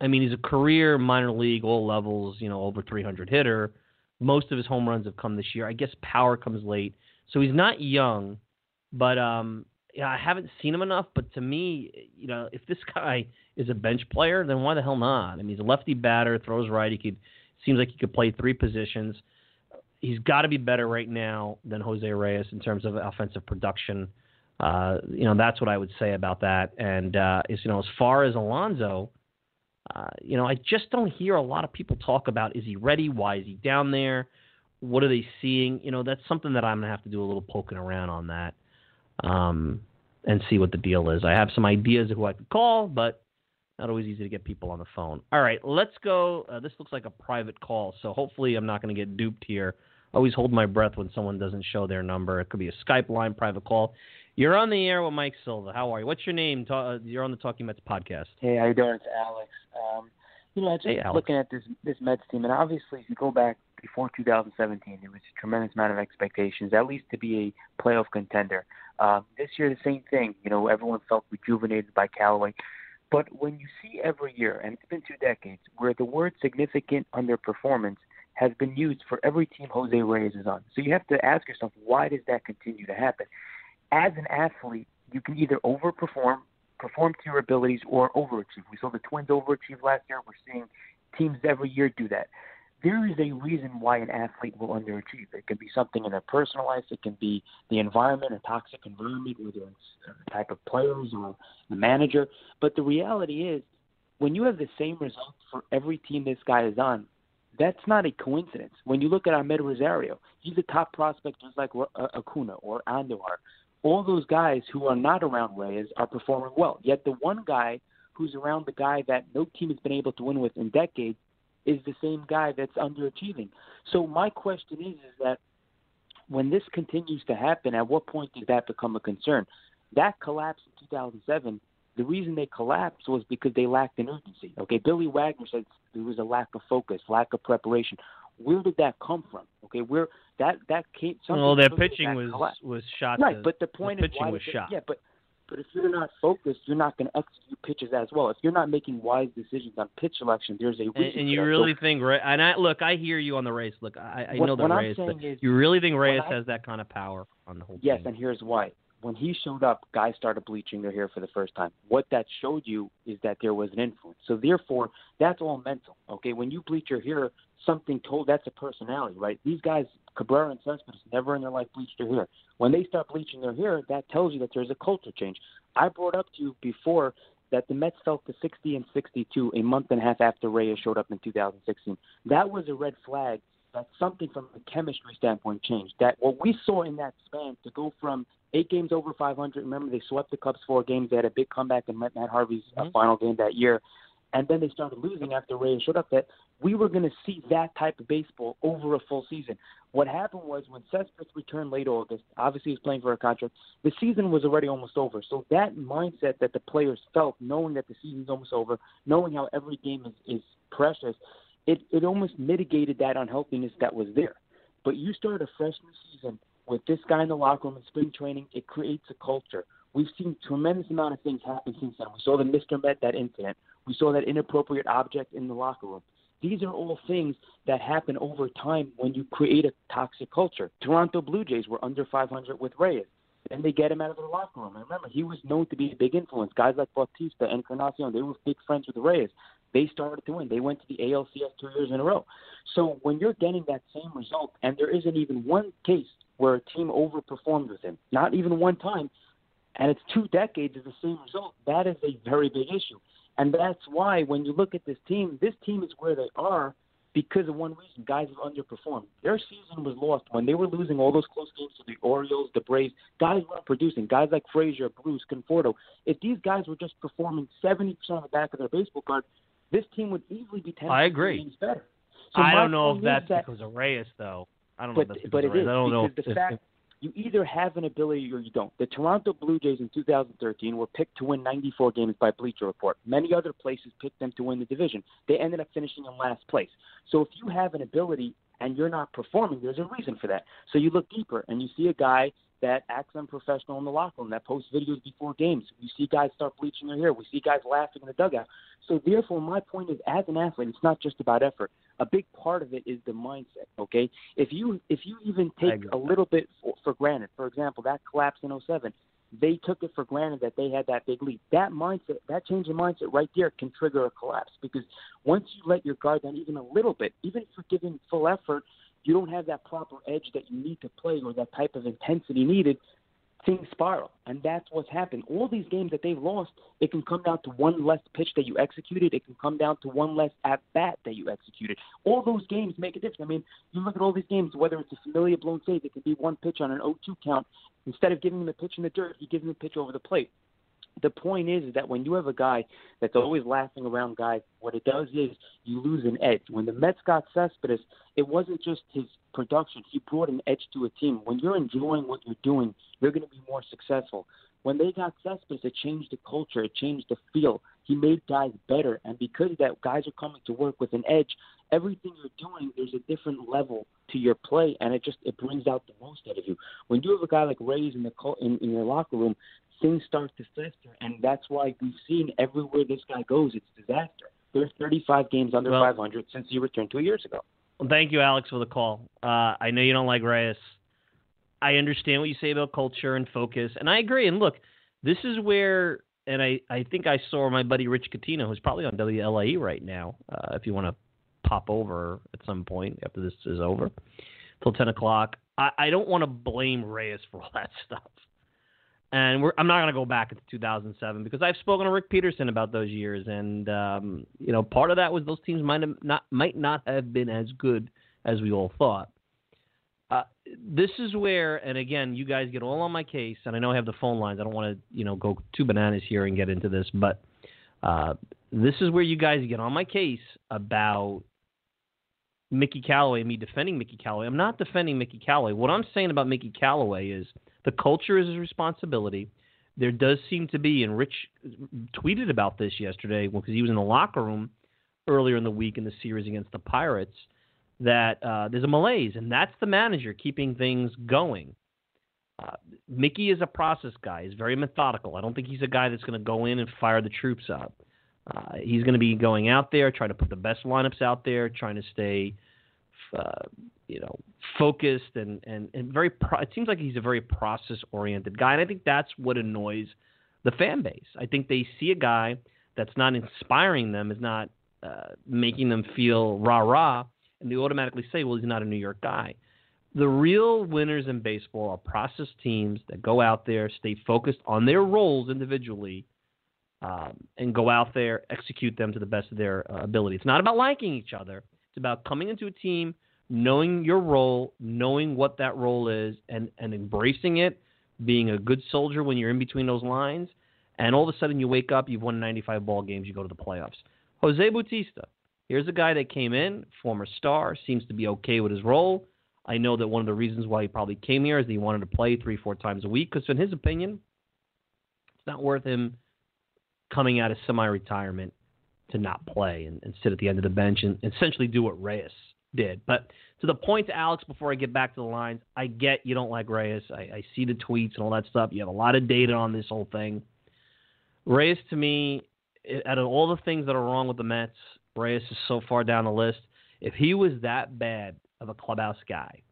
I mean, he's a career minor league, all levels, you know, over 300 hitter. Most of his home runs have come this year. I guess power comes late. So he's not young, but um, yeah, I haven't seen him enough. But to me, you know, if this *laughs* guy is a bench player, then why the hell not? I mean, he's a lefty batter, throws right. He could seems like he could play three positions. He's got to be better right now than Jose Reyes in terms of offensive production. Uh, you know, that's what I would say about that. And uh, is you know, as far as Alonso, uh, you know, I just don't hear a lot of people talk about is he ready? Why is he down there? What are they seeing? You know, that's something that I'm gonna have to do a little poking around on that, um, and see what the deal is. I have some ideas of who I could call, but not always easy to get people on the phone. All right, let's go. Uh, this looks like a private call, so hopefully I'm not going to get duped here. I always hold my breath when someone doesn't show their number. It could be a Skype line, private call. You're on the air with Mike Silva. How are you? What's your name? Uh, you're on the Talking Mets podcast. Hey, how you doing? It's Alex. Um, you know, I just Hey, looking at this this Mets team, and obviously, if you go back before 2017, there was a tremendous amount of expectations, at least to be a playoff contender. Uh, this year, the same thing. You know, everyone felt rejuvenated by Callaway. But when you see every year, and it's been two decades, where the word significant underperformance has been used for every team Jose Reyes is on. So you have to ask yourself, why does that continue to happen? As an athlete, you can either overperform, perform to your abilities, or overachieve. We saw the Twins overachieve last year. We're seeing teams every year do that. There is a reason why an athlete will underachieve. It can be something in their personal life. It can be the environment, a toxic environment, whether it's the type of players or the manager. But the reality is, when you have the same results for every team this guy is on, that's not a coincidence. When you look at Amed Rosario, he's a top prospect just like uh, Acuna or Andujar. All those guys who are not around Reyes are performing well. Yet the one guy who's around the guy that no team has been able to win with in decades is the same guy that's underachieving. So my question is, is that when this continues to happen, at what point does that become a concern? That collapse in 2007, the reason they collapsed was because they lacked an urgency. Okay, Billy Wagner said there was a lack of focus, lack of preparation. Where did that come from? Okay, where that that came. something Well, their pitching was collapse. was shot. right, to- but the point the is pitching was shot. Yeah, but but if you're not focused, you're not going to execute pitches as well. If you're not making wise decisions on pitch selection, there's a reason. And, and you that. So really think Reyes? And I look, I hear you on the race. Look, I, I What- know I'm saying but is, you really think Reyes I- has that kind of power on the whole Yes, team? and here's why. When he showed up, guys started bleaching their hair for the first time. What that showed you is that there was an influence. So therefore, that's all mental. Okay, when you bleach your hair, something told that's a personality, right? These guys, Cabrera and Cespedes, never in their life bleached their hair. When they start bleaching their hair, that tells you that there's a culture change. I brought up to you before that the Mets fell to 60 and 62 a month and a half after Reyes showed up in 2016. That was a red flag that something from a chemistry standpoint changed. That what we saw in that span to go from eight games over 500. Remember, they swept the Cubs four games. They had a big comeback in Matt Matt Harvey's uh, Mhm. final game that year. and then they started losing after Reyes showed up, that we were going to see that type of baseball over a full season. What happened was when Cespedes returned late August, obviously he was playing for a contract, the season was already almost over. So that mindset that the players felt, knowing that the season's almost over, knowing how every game is, is precious, it, it almost mitigated that unhealthiness that was there. But you start a fresh new season with this guy in the locker room in spring training, it creates a culture. We've seen tremendous amount of things happen since then. We saw the Mr. Met, that incident. We saw that inappropriate object in the locker room. These are all things that happen over time when you create a toxic culture. Toronto Blue Jays were under 500 with Reyes. Then they get him out of the locker room. And remember, he was known to be a big influence. Guys like Bautista and Encarnacion, they were big friends with Reyes. They started to win. They went to the ALCS two years in a row. So when you're getting that same result, and there isn't even one case where a team overperformed with him, not even one time, and it's two decades of the same result, that is a very big issue. And that's why when you look at this team, this team is where they are because of one reason. Guys have underperformed. Their season was lost when they were losing all those close games to the Orioles, the Braves. Guys weren't producing. Guys like Frazier, Bruce, Conforto. If these guys were just performing 70% of the back of their baseball card, this team would easily be 10 I agree. games better. So I don't know if that's that, because of Reyes, though. I don't know but if that's because but of Reyes. is I don't know because the fact you either have an ability or you don't. The Toronto Blue Jays in 2013 were picked to win 94 games by Bleacher Report. Many other places picked them to win the division. They ended up finishing in last place. So if you have an ability and you're not performing, there's a reason for that. So you look deeper and you see a guy that acts unprofessional in the locker room, that posts videos before games. We see guys start bleaching their hair. We see guys laughing in the dugout. So therefore, my point is, as an athlete, it's not just about effort. A big part of it is the mindset. Okay, if you if you even take a little bit for, for granted, for example, that collapse in 07, they took it for granted that they had that big lead. That mindset, that change in mindset right there can trigger a collapse because once you let your guard down even a little bit, even if you're giving full effort, you don't have that proper edge that you need to play or that type of intensity needed, things spiral. And that's what's happened. All these games that they've lost, it can come down to one less pitch that you executed. It can come down to one less at bat that you executed. All those games make a difference. I mean, you look at all these games, whether it's a familiar blown save, it could be one pitch on an 0-2 count. Instead of giving him a pitch in the dirt, he gives him a pitch over the plate the point is, that when you have a guy that's always laughing around guys, what it does is you lose an edge. When the Mets got Cespedes, it wasn't just his production. He brought an edge to a team. When you're enjoying what you're doing, you're going to be more successful. When they got Cespedes, it changed the culture. It changed the feel. He made guys better. And because of that, guys are coming to work with an edge. Everything you're doing, there's a different level to your play, and it just it brings out the most out of you. When you have a guy like Reyes in the in, in your locker room, things start to fester, and that's why we've seen everywhere this guy goes, it's disaster. There's 35 games under Well- 500 since he returned two years ago. Well, thank you, Alex, for the call. Uh, I know you don't like Reyes. I understand what you say about culture and focus, and I agree. And look, this is where, and I, I think I saw my buddy Rich Catino, who's probably on WLAE right now. Uh, if you want to pop over at some point after this is over, till 10 o'clock. I, I don't want to blame Reyes for all that *laughs* stuff. And I'm not going to go back into 2007 because I've spoken to Rick Peterson about those years, and um, you know, part of that was those teams might not might not have been as good as we all thought. Uh, this is where, and again, you guys get all on my case, and I know I have the phone lines. I don't want to, you know, go two bananas here and get into this, but uh, this is where you guys get on my case about Mickey Callaway and me defending Mickey Callaway. I'm not defending Mickey Callaway. What I'm saying about Mickey Callaway is the culture is his responsibility. There does seem to be, and Rich tweeted about this yesterday because he was in the locker room earlier in the week in the series against the Pirates, that uh, there's a malaise, and that's the manager keeping things going. Uh, Mickey is a process guy. He's very methodical. I don't think he's a guy that's going to go in and fire the troops up. Uh, he's going to be going out there, trying to put the best lineups out there, trying to stay, uh, you know, focused and and and very. Pro- it seems like he's a very process oriented guy, and I think that's what annoys the fan base. I think they see a guy that's not inspiring them, is not uh, making them feel rah rah, and they automatically say, well, he's not a New York guy. The real winners in baseball are process teams that go out there, stay focused on their roles individually, um, and go out there, execute them to the best of their uh, ability. It's not about liking each other. About coming into a team, knowing your role, knowing what that role is, and, and embracing it, being a good soldier when you're in between those lines, and all of a sudden you wake up, you've won 95 ball games, you go to the playoffs. Jose Bautista. Here's a guy that came in, former star, seems to be okay with his role. I know that one of the reasons why he probably came here is that he wanted to play three, four times a week, because in his opinion, it's not worth him coming out of semi-retirement to not play and, and sit at the end of the bench and essentially do what Reyes did. But to the point Alex, before I get back to the lines, I get you don't like Reyes. I, I see the tweets and all that stuff. You have a lot of data on this whole thing. Reyes, to me, out of all the things that are wrong with the Mets, Reyes is so far down the list. If he was that bad of a clubhouse guy,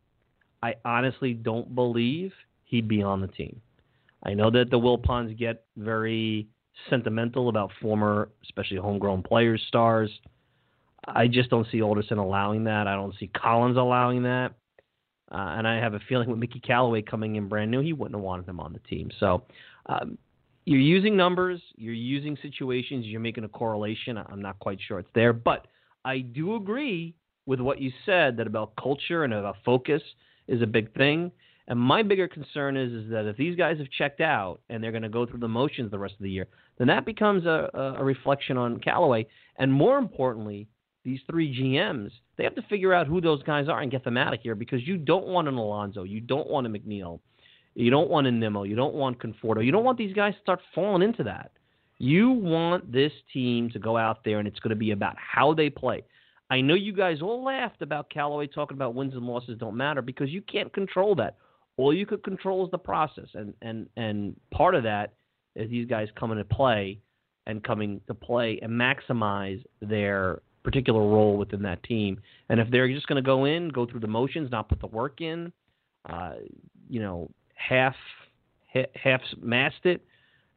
I honestly don't believe he'd be on the team. I know that the Wilpons get very sentimental about former, especially homegrown players, stars. I just don't see Alderson allowing that. I don't see Collins allowing that. Uh, and I have a feeling with Mickey Callaway coming in brand new, he wouldn't have wanted him on the team. So um, you're using numbers, you're using situations, you're making a correlation. I'm not quite sure it's there, but I do agree with what you said that about culture and about focus is a big thing. And my bigger concern is is that if these guys have checked out and they're going to go through the motions the rest of the year, then that becomes a, a reflection on Callaway. And more importantly, these three GMs, they have to figure out who those guys are and get them out of here because you don't want an Alonso, you don't want a McNeil, you don't want a Nimmo, you don't want Conforto, you don't want these guys to start falling into that. You want this team to go out there and it's going to be about how they play. I know you guys all laughed about Callaway talking about wins and losses don't matter because you can't control that. All you could control is the process, and and and part of that is these guys coming to play and coming to play and maximize their particular role within that team. And if they're just going to go in, go through the motions, not put the work in, uh, you know, half half mast it,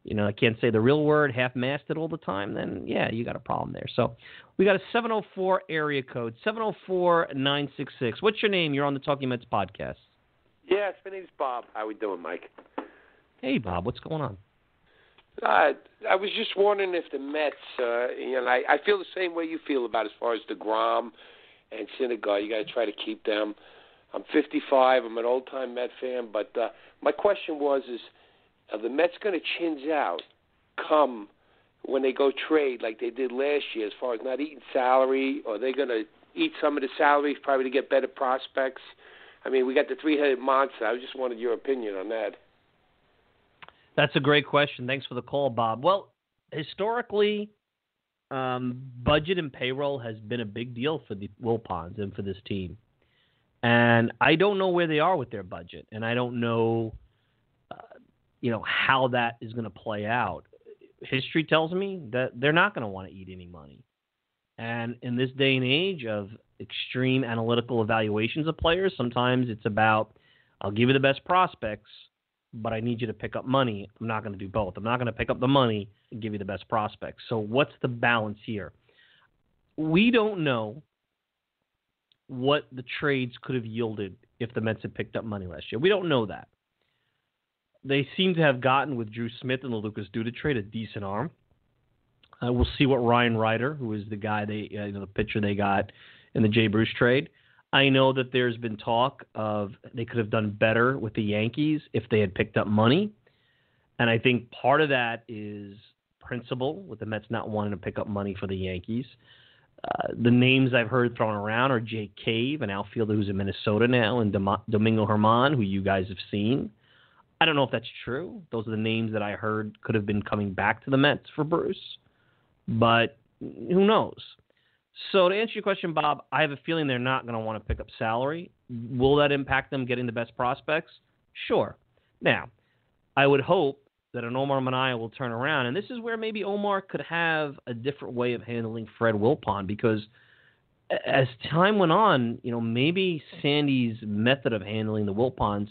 you know, I can't say the real word, half masted all the time, then yeah, you got a problem there. So we got a 704 area code, 704 966. What's your name? You're on the Talking Mets podcast. Yes, my name's Bob. How we doing, Mike? Hey, Bob. What's going on? Uh, I was just wondering if the Mets, uh, you know, I, I feel the same way you feel about as far as deGrom and Syndergaard. You got to try to keep them. I'm 55. I'm an old time Met fan, but uh, my question was: Is are the Mets going to chins out come when they go trade like they did last year, as far as not eating salary, or are they going to eat some of the salaries probably to get better prospects? I mean, we got the three-headed monster. I just wanted your opinion on that. That's a great question. Thanks for the call, Bob. Well, historically, um, budget and payroll has been a big deal for the Wilpons and for this team. And I don't know where they are with their budget, and I don't know, uh, you know, how that is going to play out. History tells me that they're not going to want to eat any money. And in this day and age of extreme analytical evaluations of players. Sometimes it's about, I'll give you the best prospects, but I need you to pick up money. I'm not going to do both. I'm not going to pick up the money and give you the best prospects. So, what's the balance here? We don't know what the trades could have yielded if the Mets had picked up money last year. We don't know that. They seem to have gotten with Drew Smith and the Lucas Duda trade a decent arm. Uh, we'll see what Ryan Ryder, who is the guy they, uh, you know, the pitcher they got in the Jay Bruce trade. I know that there's been talk of they could have done better with the Yankees if they had picked up money. And I think part of that is principle, with the Mets not wanting to pick up money for the Yankees. Uh, the names I've heard thrown around are Jake Cave, an outfielder who's in Minnesota now, and Domingo German, who you guys have seen. I don't know if that's true. Those are the names that I heard could have been coming back to the Mets for Bruce, but who knows? So to answer your question, Bob, I have a feeling they're not going to want to pick up salary. Will that impact them getting the best prospects? Sure. Now, I would hope that an Omar Minaya will turn around, and this is where maybe Omar could have a different way of handling Fred Wilpon because as time went on, you know, maybe Sandy's method of handling the Wilpons,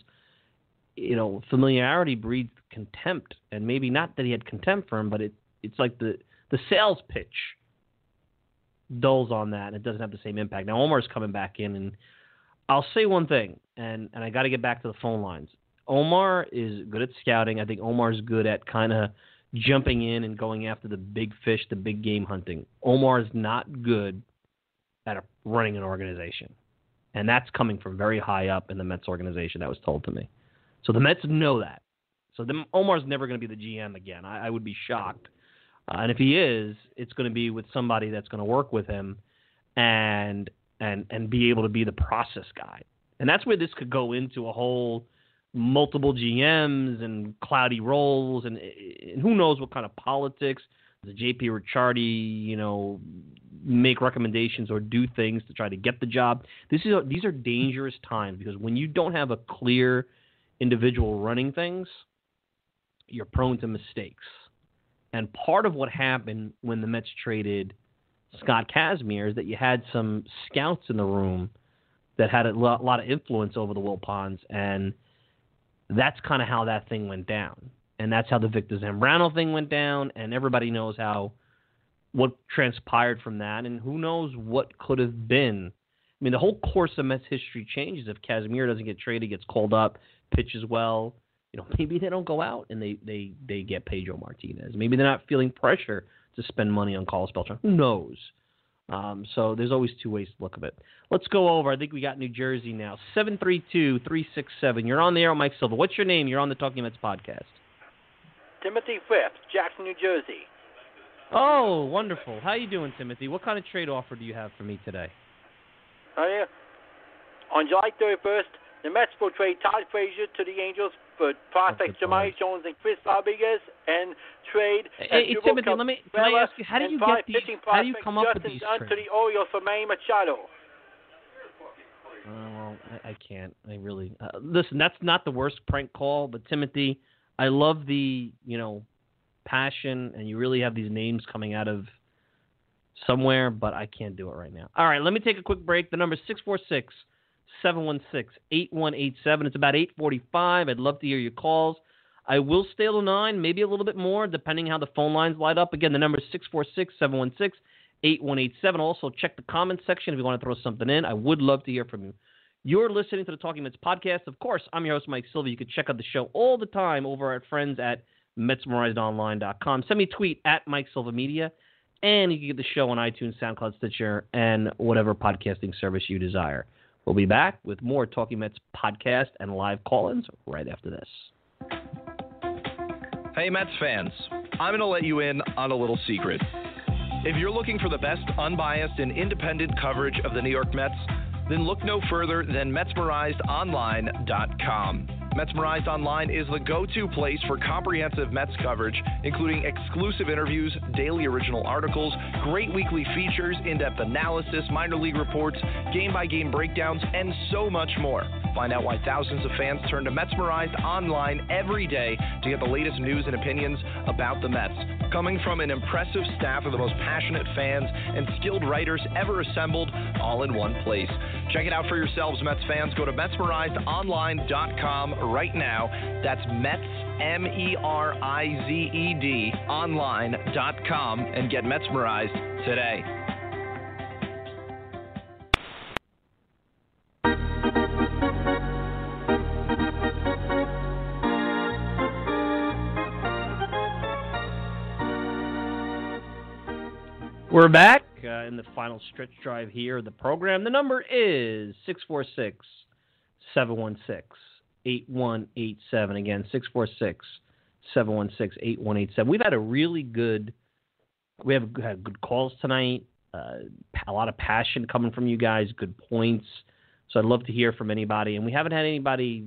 you know, familiarity breeds contempt, and maybe not that he had contempt for him, but it it's like the the sales pitch dulls on that and it doesn't have the same impact. Now Omar's coming back in and I'll say one thing and and I got to get back to the phone lines. Omar is good at scouting. I think Omar's good at kind of jumping in and going after the big fish, the big game hunting. Omar is not good at a, running an organization. And that's coming from very high up in the Mets organization, that was told to me. So the Mets know that. So the, Omar's never going to be the GM again. I, I would be shocked Uh, and if he is, it's going to be with somebody that's going to work with him and and and be able to be the process guy. And that's where this could go into a whole multiple GMs and cloudy roles and, and who knows what kind of politics. The JP Ricciardi, you know, make recommendations or do things to try to get the job. This is these are dangerous times because when you don't have a clear individual running things, you're prone to mistakes. And part of what happened when the Mets traded Scott Kazmir is that you had some scouts in the room that had a lot of influence over the Wilpons, and that's kind of how that thing went down. And that's how the Victor Zambrano thing went down, and everybody knows how what transpired from that, and who knows what could have been. I mean, the whole course of Mets history changes if Kazmir doesn't get traded, gets called up, pitches well. You know, *laughs* maybe they don't go out and they they they get Pedro Martinez. Maybe they're not feeling pressure to spend money on Carlos Beltran. Who knows? Um, so there's always two ways to look at it. Let's go over. I think we got New Jersey now. 732-367. You're on the air, Mike Silva. What's your name? You're on the Talking Mets podcast. Timothy Frith, Jackson, New Jersey. Oh, wonderful. How you doing, Timothy? What kind of trade offer do you have for me today? Oh, yeah. On July 31st, the Mets will trade Todd Frazier to the Angels for prospects Jahmai Jones and Chris Rodriguez and trade. Hey, hey Timothy, let me can I ask you how do you get these? How do you come up Justin with these Dunn trades? to the Orioles for Manny Machado. Uh, well, I, I can't. I really uh, listen. That's not the worst prank call, but Timothy, I love the you know passion, and you really have these names coming out of somewhere, but I can't do it right now. All right, let me take a quick break. The number is six four six 716-8187. It's about 8:45. I'd love to hear your calls. I will stay till 9, maybe a little bit more depending how the phone lines light up. Again, the number is 646-716-8187. Also, check the comments section if you want to throw something in. I would love to hear from you. You're listening to the Talking Mets podcast. Of course, I'm your host, Mike Silva. You can check out the show all the time over at friends at MetsmerizedOnline.com. Send me a tweet at Mike Silva Media, and you can get the show on iTunes, SoundCloud, Stitcher, and whatever podcasting service you desire. We'll be back with more Talking Mets podcast and live call-ins right after this. Hey Mets fans, I'm going to let you in on a little secret. If you're looking for the best unbiased and independent coverage of the New York Mets, then look no further than MetsmerizedOnline.com. Metsmerized Online is the go to place for comprehensive Mets coverage, including exclusive interviews, daily original articles, great weekly features, in depth analysis, minor league reports, game by game breakdowns, and so much more. Find out why thousands of fans turn to Metsmerized Online every day to get the latest news and opinions about the Mets. Coming from an impressive staff of the most passionate fans and skilled writers ever assembled, all in one place. Check it out for yourselves, Mets fans. Go to MetsmerizedOnline.com right now. That's Mets, M E R I Z E D, online.com, and get Metsmerized today. We're back uh, in the final stretch drive here of the program. The number is 646 716 8187. Again, 646 716 8187. We've had a really good, we have had good calls tonight, uh, a lot of passion coming from you guys, good points. So I'd love to hear from anybody. And we haven't had anybody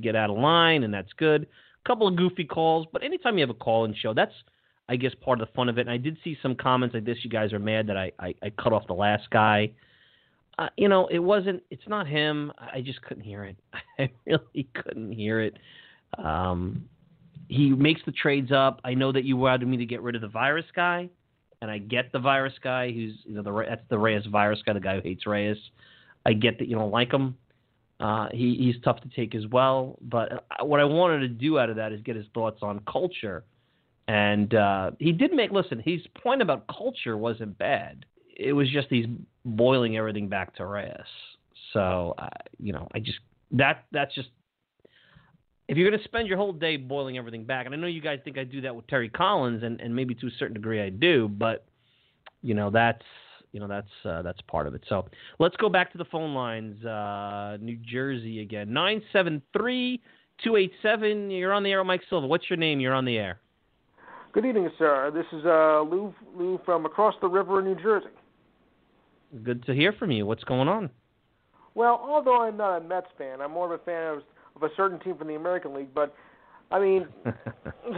get out of line, and that's good. A couple of goofy calls, but anytime you have a call in show, that's I guess part of the fun of it. And I did see some comments like this. You guys are mad that I I, I cut off the last guy. Uh, you know, it wasn't. It's not him. I just couldn't hear it. *laughs* I really couldn't hear it. Um, he makes the trades up. I know that you wanted me to get rid of the virus guy, and I get the virus guy who's you know the that's the Reyes virus guy, the guy who hates Reyes. I get that you don't like him. Uh, he, he's tough to take as well. But uh, what I wanted to do out of that is get his thoughts on culture and uh, he did make, listen, his point about culture wasn't bad. It was just he's boiling everything back to Reyes. So, uh, you know, I just, that that's just, if you're going to spend your whole day boiling everything back, and I know you guys think I do that with Terry Collins, and, and maybe to a certain degree I do, but, you know, that's, you know that's uh, that's part of it. So let's go back to the phone lines. Uh, New Jersey again, nine seven three two eight seven. You're on the air, Mike Silva. What's your name? You're on the air. Good evening, sir. This is uh, Lou Lou from across the river in New Jersey. Good to hear from you. What's going on? Well, although I'm not a Mets fan, I'm more of a fan of, of a certain team from the American League. But I mean, *laughs* the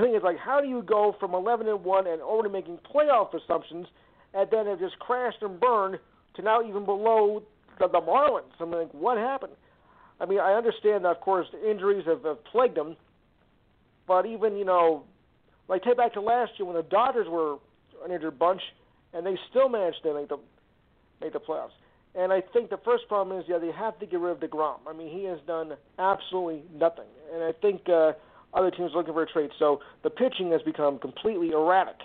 thing is, like, how do you go from 11 and one and already making playoff assumptions, and then it just crashed and burned to now even below the, the Marlins? I mean, like, what happened? I mean, I understand that, of course, the injuries have, have plagued them, but even you know, like take back to last year when the Dodgers were an injured bunch, and they still managed to make the make the playoffs. And I think the first problem is, yeah, they have to get rid of Degrom. I mean, he has done absolutely nothing, and I think uh, other teams are looking for a trade. So the pitching has become completely erratic.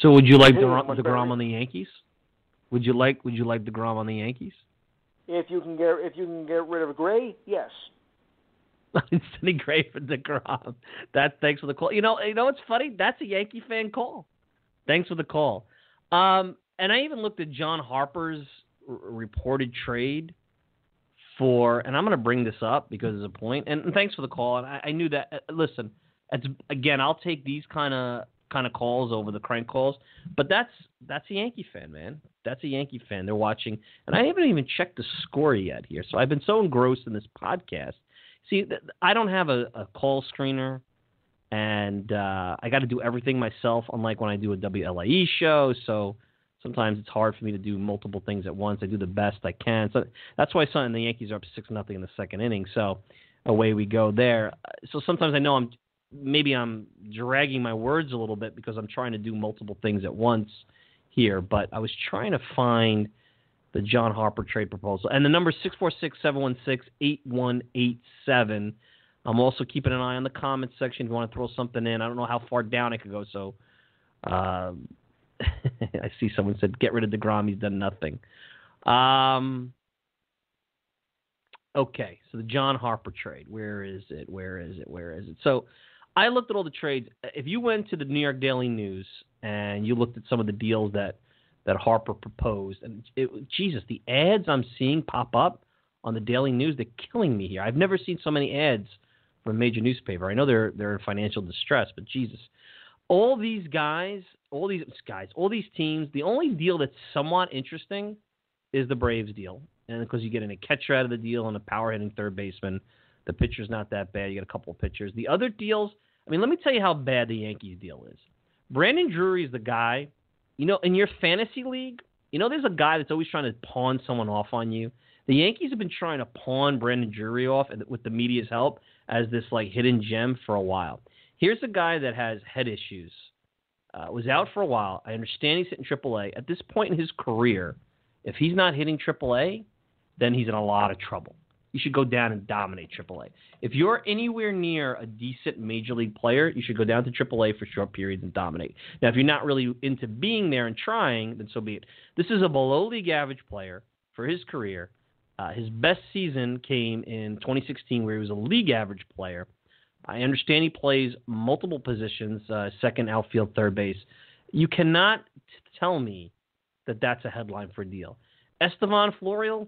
So would you like Degrom, Degrom on the Yankees? Would you like Would you like Degrom on the Yankees? If you can get if you can get rid of Gray, yes. *laughs* Of Gray Degrom. That thanks for the call. You know, you know what's funny? That's a Yankee fan call. Thanks for the call. Um, and I even looked at John Harper's r- reported trade for, and I'm going to bring this up because there's a point. And, and thanks for the call. And I, I knew that. Uh, listen, it's, again, I'll take these kind of kind of calls over the crank calls. But that's that's a Yankee fan, man. That's a Yankee fan. They're watching, and I haven't even checked the score yet here. So I've been so engrossed in this podcast. See, I don't have a, a call screener, and uh, I got to do everything myself. Unlike when I do a WLAE show, so sometimes it's hard for me to do multiple things at once. I do the best I can. So that's why and the Yankees are up six nothing in the second inning. So away we go there. So sometimes I know I'm maybe I'm dragging my words a little bit because I'm trying to do multiple things at once here. But I was trying to find the John Harper trade proposal. And the number is 646 716 8187. I'm also keeping an eye on the comments section if you want to throw something in. I don't know how far down it could go, so um, *laughs* I see someone said, get rid of DeGrom. He's done nothing. Um, okay, so the John Harper trade. Where is it? Where is it? Where is it? So I looked at all the trades. If you went to the New York Daily News and you looked at some of the deals that that Harper proposed, and it, Jesus, the ads I'm seeing pop up on the Daily News, they're killing me here. I've never seen so many ads from a major newspaper. I know they're they're in financial distress, but Jesus, all these guys, all these guys, all these teams, the only deal that's somewhat interesting is the Braves deal, and because you get in a catcher out of the deal and a power hitting third baseman, the pitcher's not that bad. You get a couple of pitchers. The other deals, I mean, let me tell you how bad the Yankees deal is. Brandon Drury is the guy. You know, in your fantasy league, you know, there's a guy that's always trying to pawn someone off on you. The Yankees have been trying to pawn Brandon Drury off with the media's help as this like hidden gem for a while. Here's a guy that has head issues. Uh, was out for a while. I understand he's hitting AAA. At this point in his career, if he's not hitting AAA, then he's in a lot of trouble. You should go down and dominate AAA. If you're anywhere near a decent major league player, you should go down to AAA for short periods and dominate. Now, if you're not really into being there and trying, then so be it. This is a below league average player for his career. Uh, his best season came in 2016, where he was a league average player. I understand he plays multiple positions, uh, second, outfield, third base. You cannot t- tell me that that's a headline for a deal. Estevan Florial,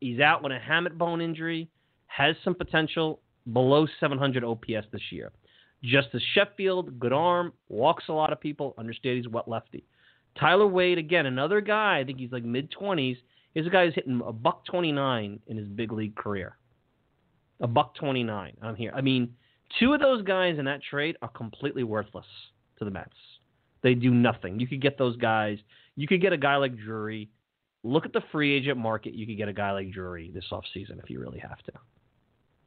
he's out with a hamate bone injury, has some potential below 700 OPS this year. Justus Sheffield, good arm, walks a lot of people, understand he's wet lefty. Tyler Wade, again, another guy, I think he's like mid 20s. Here's a guy who's hitting a buck 29 in his big league career. A buck 29 on here. I mean, two of those guys in that trade are completely worthless to the Mets. They do nothing. You could get those guys. You could get a guy like Drury. Look at the free agent market. You could get a guy like Drury this offseason if you really have to.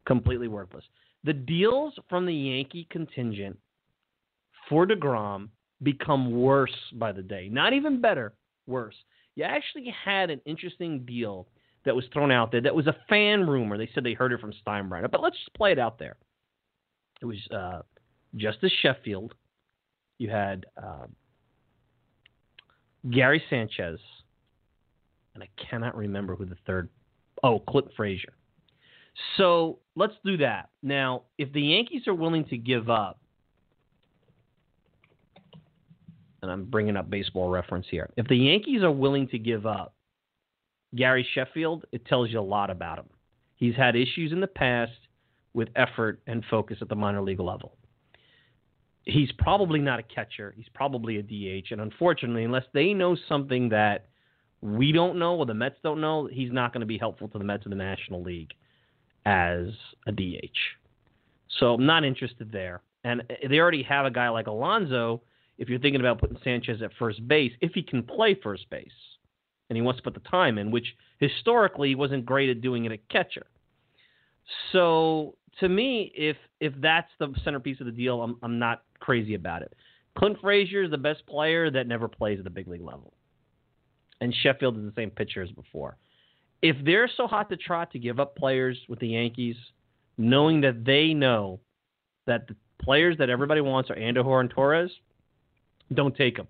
Completely worthless. The deals from the Yankee contingent for DeGrom become worse by the day. Not even better, worse. You actually had an interesting deal that was thrown out there that was a fan rumor. They said they heard it from Steinbrenner, but let's just play it out there. It was uh, Justus Sheffield. You had uh, Gary Sanchez, and I cannot remember who the third. Oh, Clint Frazier. So let's do that. Now, if the Yankees are willing to give up, and I'm bringing up baseball reference here, if the Yankees are willing to give up Gary Sheffield, it tells you a lot about him. He's had issues in the past with effort and focus at the minor league level. he's probably not a catcher. He's probably a DH. And unfortunately, unless they know something that we don't know or the Mets don't know, he's not going to be helpful to the Mets in the National League as a DH. So I'm not interested there. And they already have a guy like Alonso. If you're thinking about putting Sanchez at first base, if he can play first base, and he wants to put the time in, which historically he wasn't great at doing it at catcher. So to me, if if that's the centerpiece of the deal, I'm I'm not crazy about it. Clint Frazier is the best player that never plays at the big league level, and Sheffield is the same pitcher as before. If they're so hot to trot to give up players with the Yankees, knowing that they know that the players that everybody wants are Andujar and Torres, don't take them.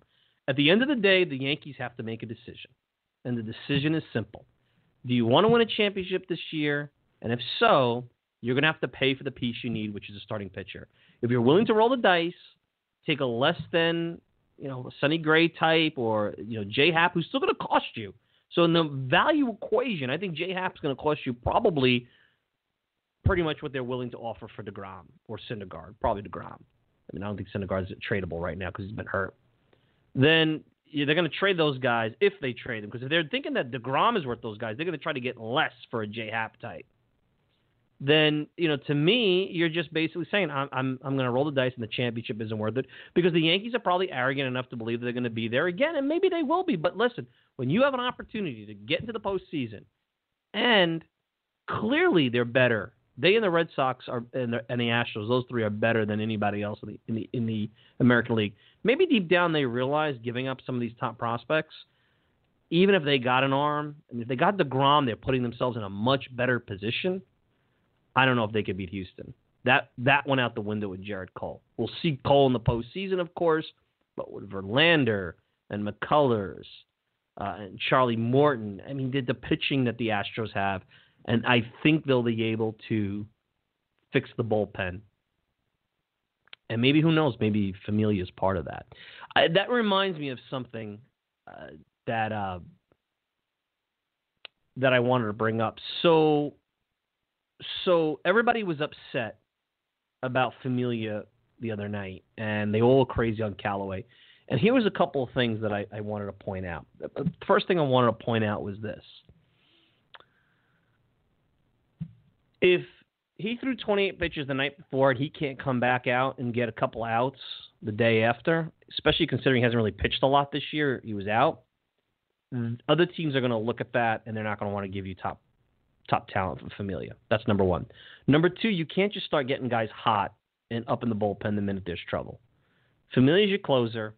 At the end of the day, the Yankees have to make a decision, and the decision is simple: Do you want to win a championship this year? And if so, you're going to have to pay for the piece you need, which is a starting pitcher. If you're willing to roll the dice, take a less than you know Sonny Gray type or you know J Hap, who's still going to cost you. So in the value equation, I think J Hap's going to cost you probably pretty much what they're willing to offer for Degrom or Syndergaard, probably Degrom. I mean, I don't think Syndergaard's tradable right now because he's been hurt. Then yeah, they're going to trade those guys if they trade them because if they're thinking that Degrom is worth those guys, they're going to try to get less for a J Hap type then you know to me you're just basically saying I'm I'm I'm going to roll the dice and the championship isn't worth it because the Yankees are probably arrogant enough to believe they're going to be there again and maybe they will be. But listen, when you have an opportunity to get into the postseason, and clearly they're better. They and the Red Sox are and the, and the Astros, those three are better than anybody else in the in the in the American League. Maybe deep down they realize giving up some of these top prospects, even if they got an arm, mean, if they got deGrom, they're putting themselves in a much better position I don't know if they could beat Houston. That that went out the window with Gerrit Cole. We'll see Cole in the postseason, of course, but with Verlander and McCullers uh, and Charlie Morton, I mean, did the pitching that the Astros have, and I think they'll be able to fix the bullpen. And maybe who knows? Maybe Familia is part of that. I, that reminds me of something uh, that uh, that I wanted to bring up. So so everybody was upset about Familia the other night, and they all crazy on Callaway. And here was a couple of things that I, I wanted to point out. The first thing I wanted to point out was this: if he threw 28 pitches the night before and he can't come back out and get a couple outs the day after, especially considering he hasn't really pitched a lot this year, he was out. Other teams are going to look at that and they're not going to want to give you top top talent for Familia. That's number one. Number two, you can't just start getting guys hot and up in the bullpen the minute there's trouble. Familia's your closer,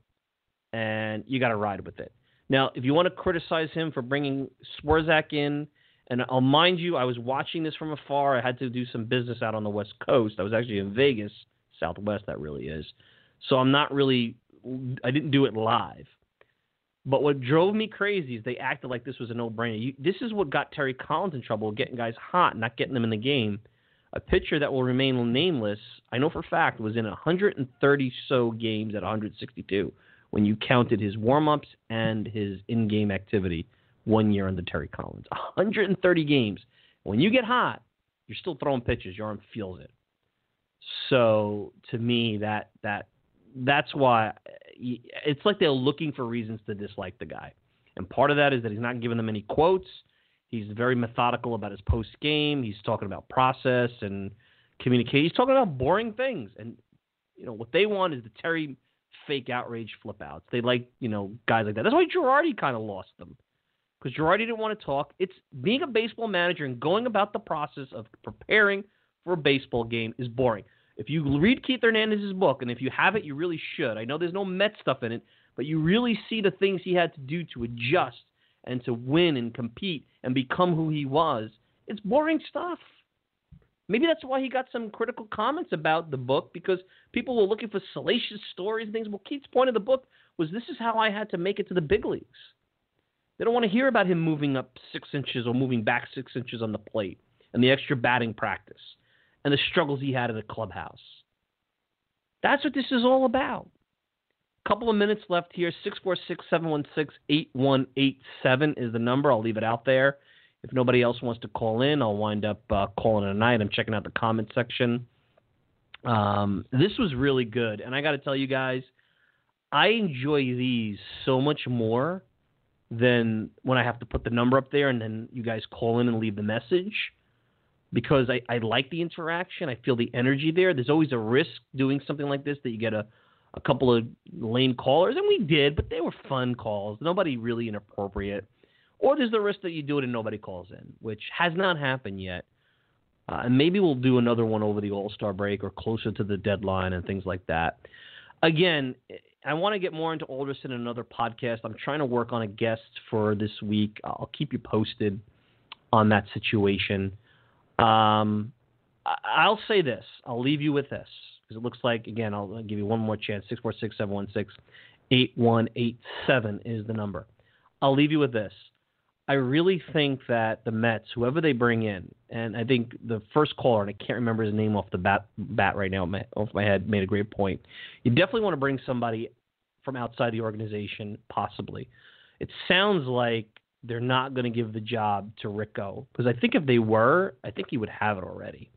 and you got to ride with it. Now, if you want to criticize him for bringing Swarzak in, and I'll mind you, I was watching this from afar. I had to do some business out on the West Coast. I was actually in Vegas, Southwest, that really is. So I'm not really, I didn't do it live. But what drove me crazy is they acted like this was a no-brainer. this is what got Terry Collins in trouble, getting guys hot, not getting them in the game. A pitcher that will remain nameless, I know for a fact, was in 130 so games at 162 when you counted his warm-ups and his in-game activity one year under Terry Collins. 130 games. When you get hot, you're still throwing pitches. Your arm feels it. So to me, that that that's why it's like they're looking for reasons to dislike the guy. And part of that is that he's not giving them any quotes. He's very methodical about his post game. He's talking about process and communication. He's talking about boring things. And you know what they want is the Terry fake outrage flip outs. They like you know guys like that. That's why Girardi kind of lost them because Girardi didn't want to talk. It's being a baseball manager and going about the process of preparing for a baseball game is boring. If you read Keith Hernandez's book, and if you have it, you really should. I know there's no Met stuff in it, but you really see the things he had to do to adjust and to win and compete and become who he was. It's boring stuff. Maybe that's why he got some critical comments about the book because people were looking for salacious stories and things. Well, Keith's point of the book was this is how I had to make it to the big leagues. They don't want to hear about him moving up six inches or moving back six inches on the plate and the extra batting practice and the struggles he had in the clubhouse. That's what this is all about. Couple of minutes left here. 646 716 8187 is the number. I'll leave it out there. If nobody else wants to call in, I'll wind up uh, calling it a night. I'm checking out the comment section. Um, this was really good, and I got to tell you guys, I enjoy these so much more than when I have to put the number up there and then you guys call in and leave the message because I, I like the interaction. I feel the energy there. There's always a risk doing something like this that you get a, a couple of lame callers, and we did, but they were fun calls. Nobody really inappropriate. Or there's the risk that you do it and nobody calls in, which has not happened yet. Uh, and maybe we'll do another one over the All Star break or closer to the deadline and things like that. Again, I want to get more into Alderson in another podcast. I'm trying to work on a guest for this week. I'll keep you posted on that situation. Um, I'll say this. I'll leave you with this because it looks like again. I'll give you one more chance. Six four six seven one six eight one eight seven is the number. I'll leave you with this. I really think that the Mets, whoever they bring in, and I think the first caller, and I can't remember his name off the bat, bat right now off my head, made a great point. You definitely want to bring somebody from outside the organization, possibly. It sounds like they're not going to give the job to Rico because I think if they were, I think he would have it already.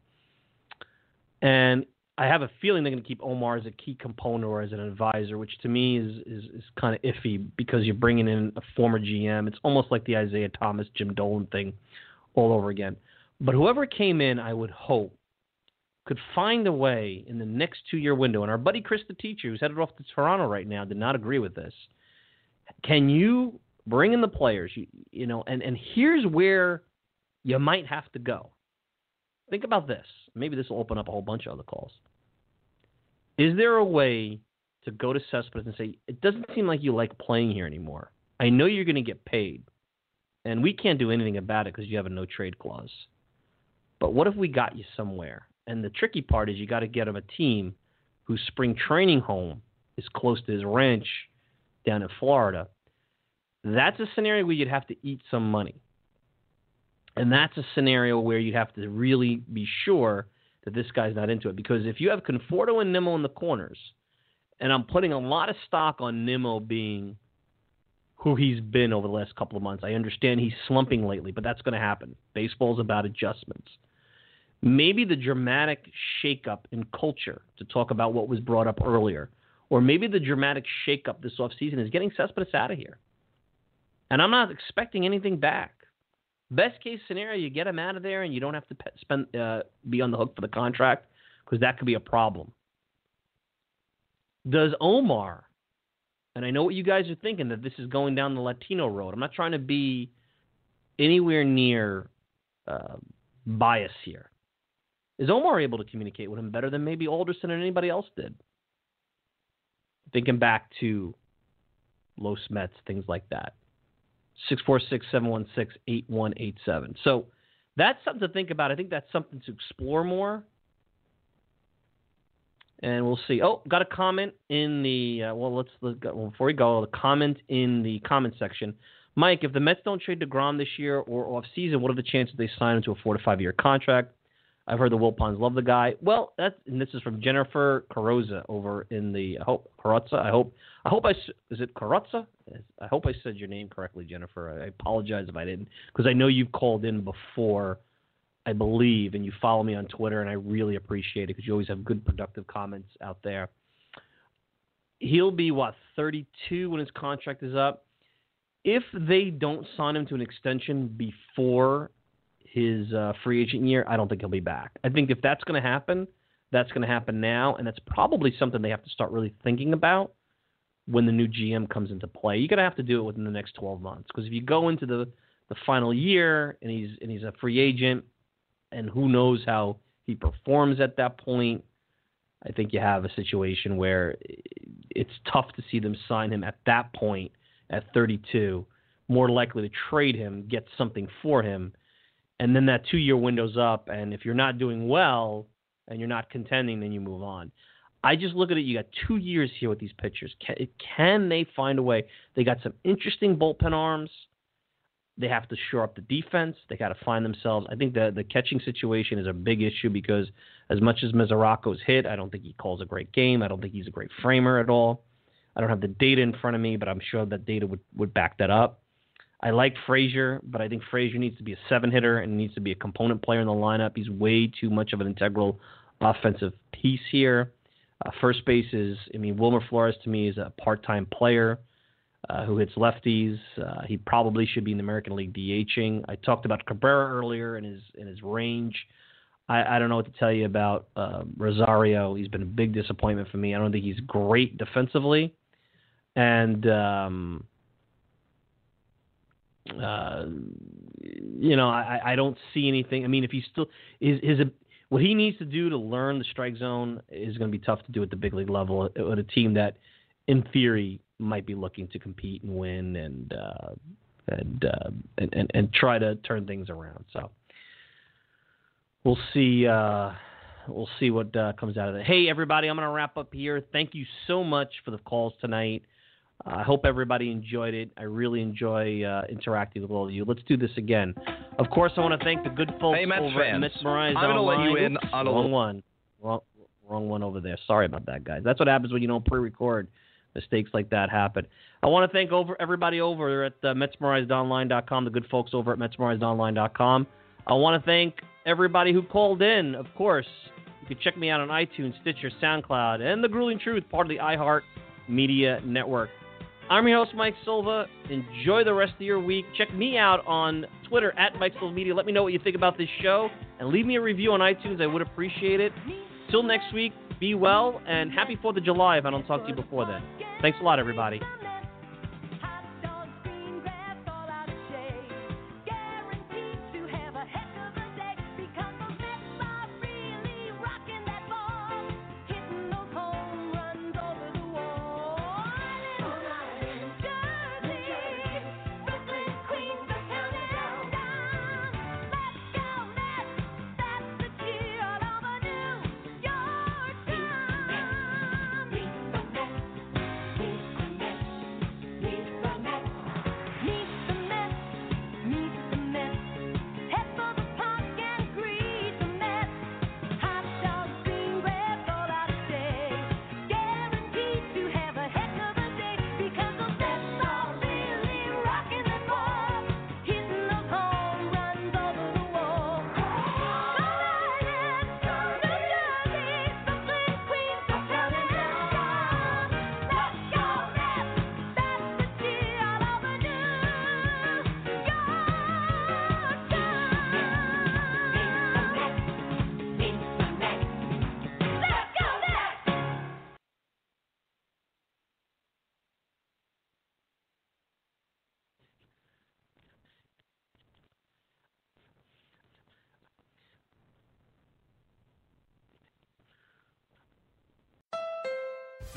And I have a feeling they're going to keep Omar as a key component or as an advisor, which to me is is, is kind of iffy because you're bringing in a former GM. It's almost like the Isiah Thomas, Jim Dolan thing all over again. But whoever came in, I would hope, could find a way in the next two year window. And our buddy Chris, the teacher, who's headed off to Toronto right now, did not agree with this. Can you bring in the players? You, you know, and and here's where you might have to go. Think about this. Maybe this will open up a whole bunch of other calls. Is there a way to go to Cespedes and say, it doesn't seem like you like playing here anymore? I know you're going to get paid, and we can't do anything about it because you have a no trade clause. But what if we got you somewhere? And the tricky part is you got to get him a team whose spring training home is close to his ranch down in Florida. That's a scenario where you'd have to eat some money. And that's a scenario where you'd have to really be sure that this guy's not into it. Because if you have Conforto and Nimmo in the corners, and I'm putting a lot of stock on Nimmo being who he's been over the last couple of months. I understand he's slumping lately, but that's going to happen. Baseball's about adjustments. Maybe the dramatic shakeup in culture to talk about what was brought up earlier, or maybe the dramatic shakeup this offseason is getting Cespedes out of here. And I'm not expecting anything back. Best case scenario, you get him out of there and you don't have to spend uh, be on the hook for the contract because that could be a problem. Does Omar, and I know what you guys are thinking that this is going down the Latino road. I'm not trying to be anywhere near uh, bias here. Is Omar able to communicate with him better than maybe Alderson and anybody else did? Thinking back to Los Mets, things like that. 646 716 8187. So that's something to think about. I think that's something to explore more. And we'll see. Oh, got a comment in the uh, well. Let's, well, before we go. The comment in the comment section. Mike, if the Mets don't trade deGrom this year or off season, what are the chances they sign him to a four to five year contract? I've heard the Wilpons love the guy. Well, that's and this is from Jennifer Carozza over in the I hope Carrozza. I hope I hope I is it Carozza? I hope I said your name correctly, Jennifer. I apologize if I didn't because I know you've called in before, I believe, and you follow me on Twitter, and I really appreciate it because you always have good productive comments out there. He'll be what 32 when his contract is up. If they don't sign him to an extension before his uh, free agent year, I don't think he'll be back. I think if that's going to happen, that's going to happen now, and that's probably something they have to start really thinking about when the new GM comes into play. You're going to have to do it within the next 12 months because if you go into the the final year and he's and he's a free agent, and who knows how he performs at that point, I think you have a situation where it's tough to see them sign him at that point at 32. More likely to trade him, get something for him and then that two year window's up, and if you're not doing well and you're not contending, then you move on. I just look at it. You got two years here with these pitchers. Can, can they find a way? They got some interesting bullpen arms. They have to shore up the defense. They got to find themselves. I think the the catching situation is a big issue because as much as Mesoraco's hit, I don't think he calls a great game. I don't think he's a great framer at all. I don't have the data in front of me, but I'm sure that data would, would back that up. I like Frazier, but I think Frazier needs to be a seven hitter and needs to be a component player in the lineup. He's way too much of an integral offensive piece here. Uh, first base is, I mean, Wilmer Flores to me is a part-time player uh, who hits lefties. Uh, he probably should be in the American League DHing. I talked about Cabrera earlier and his in his range. I, I don't know what to tell you about uh, Rosario. He's been a big disappointment for me. I don't think he's great defensively, and um, uh, you know, I, I don't see anything. I mean, if he still his his what he needs to do to learn the strike zone is going to be tough to do at the big league level with a team that, in theory, might be looking to compete and win and uh, and, uh, and, and and try to turn things around. So we'll see. Uh, we'll see what uh, comes out of it. Hey, everybody! I'm going to wrap up here. Thank you so much for the calls tonight. I hope everybody enjoyed it. I really enjoy uh, interacting with all of you. Let's do this again. Of course, I want to thank the good folks hey, Mets over fans. at Mesmerize I'm going to let you in Oops, on a wrong one. Wrong, wrong one over there. Sorry about that, guys. That's what happens when you don't pre-record. Mistakes like that happen. I want to thank over everybody over at uh, MetsmerizedOnline.com, the good folks over at MetsmerizedOnline.com. I want to thank everybody who called in. Of course, you can check me out on iTunes, Stitcher, SoundCloud, and The Grueling Truth, part of the iHeart Media Network. I'm your host, Mike Silva. Enjoy the rest of your week. Check me out on Twitter at Mike Silva Media. Let me know what you think about this show and leave me a review on iTunes. I would appreciate it. Till next week, be well and happy 4th of July if I don't talk to you before then. Thanks a lot, everybody.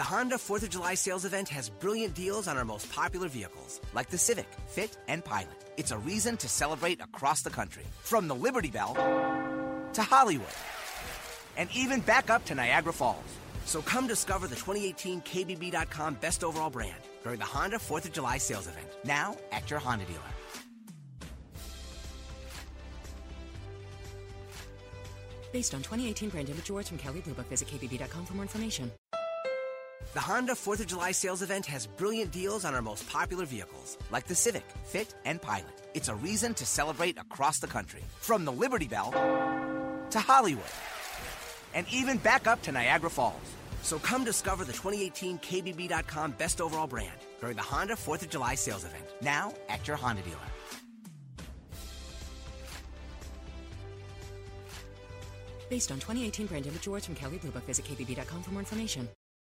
Honda 4th of July sales event has brilliant deals on our most popular vehicles, like the Civic, Fit, and Pilot. It's a reason to celebrate across the country, from the Liberty Bell to Hollywood, and even back up to Niagara Falls. So come discover the 2018 KBB.com Best Overall Brand during the Honda 4th of July sales event, now at your Honda dealer. Based on 2018 brand image awards from Kelley Blue Book, visit kbb.com for more information. The Honda 4th of July sales event has brilliant deals on our most popular vehicles, like the Civic, Fit, and Pilot. It's a reason to celebrate across the country, from the Liberty Bell to Hollywood, and even back up to Niagara Falls. So come discover the 2018 KBB.com Best Overall Brand during the Honda 4th of July sales event, now at your Honda dealer. Based on 2018 brand image awards from Kelley Blue Book, visit kbb.com for more information.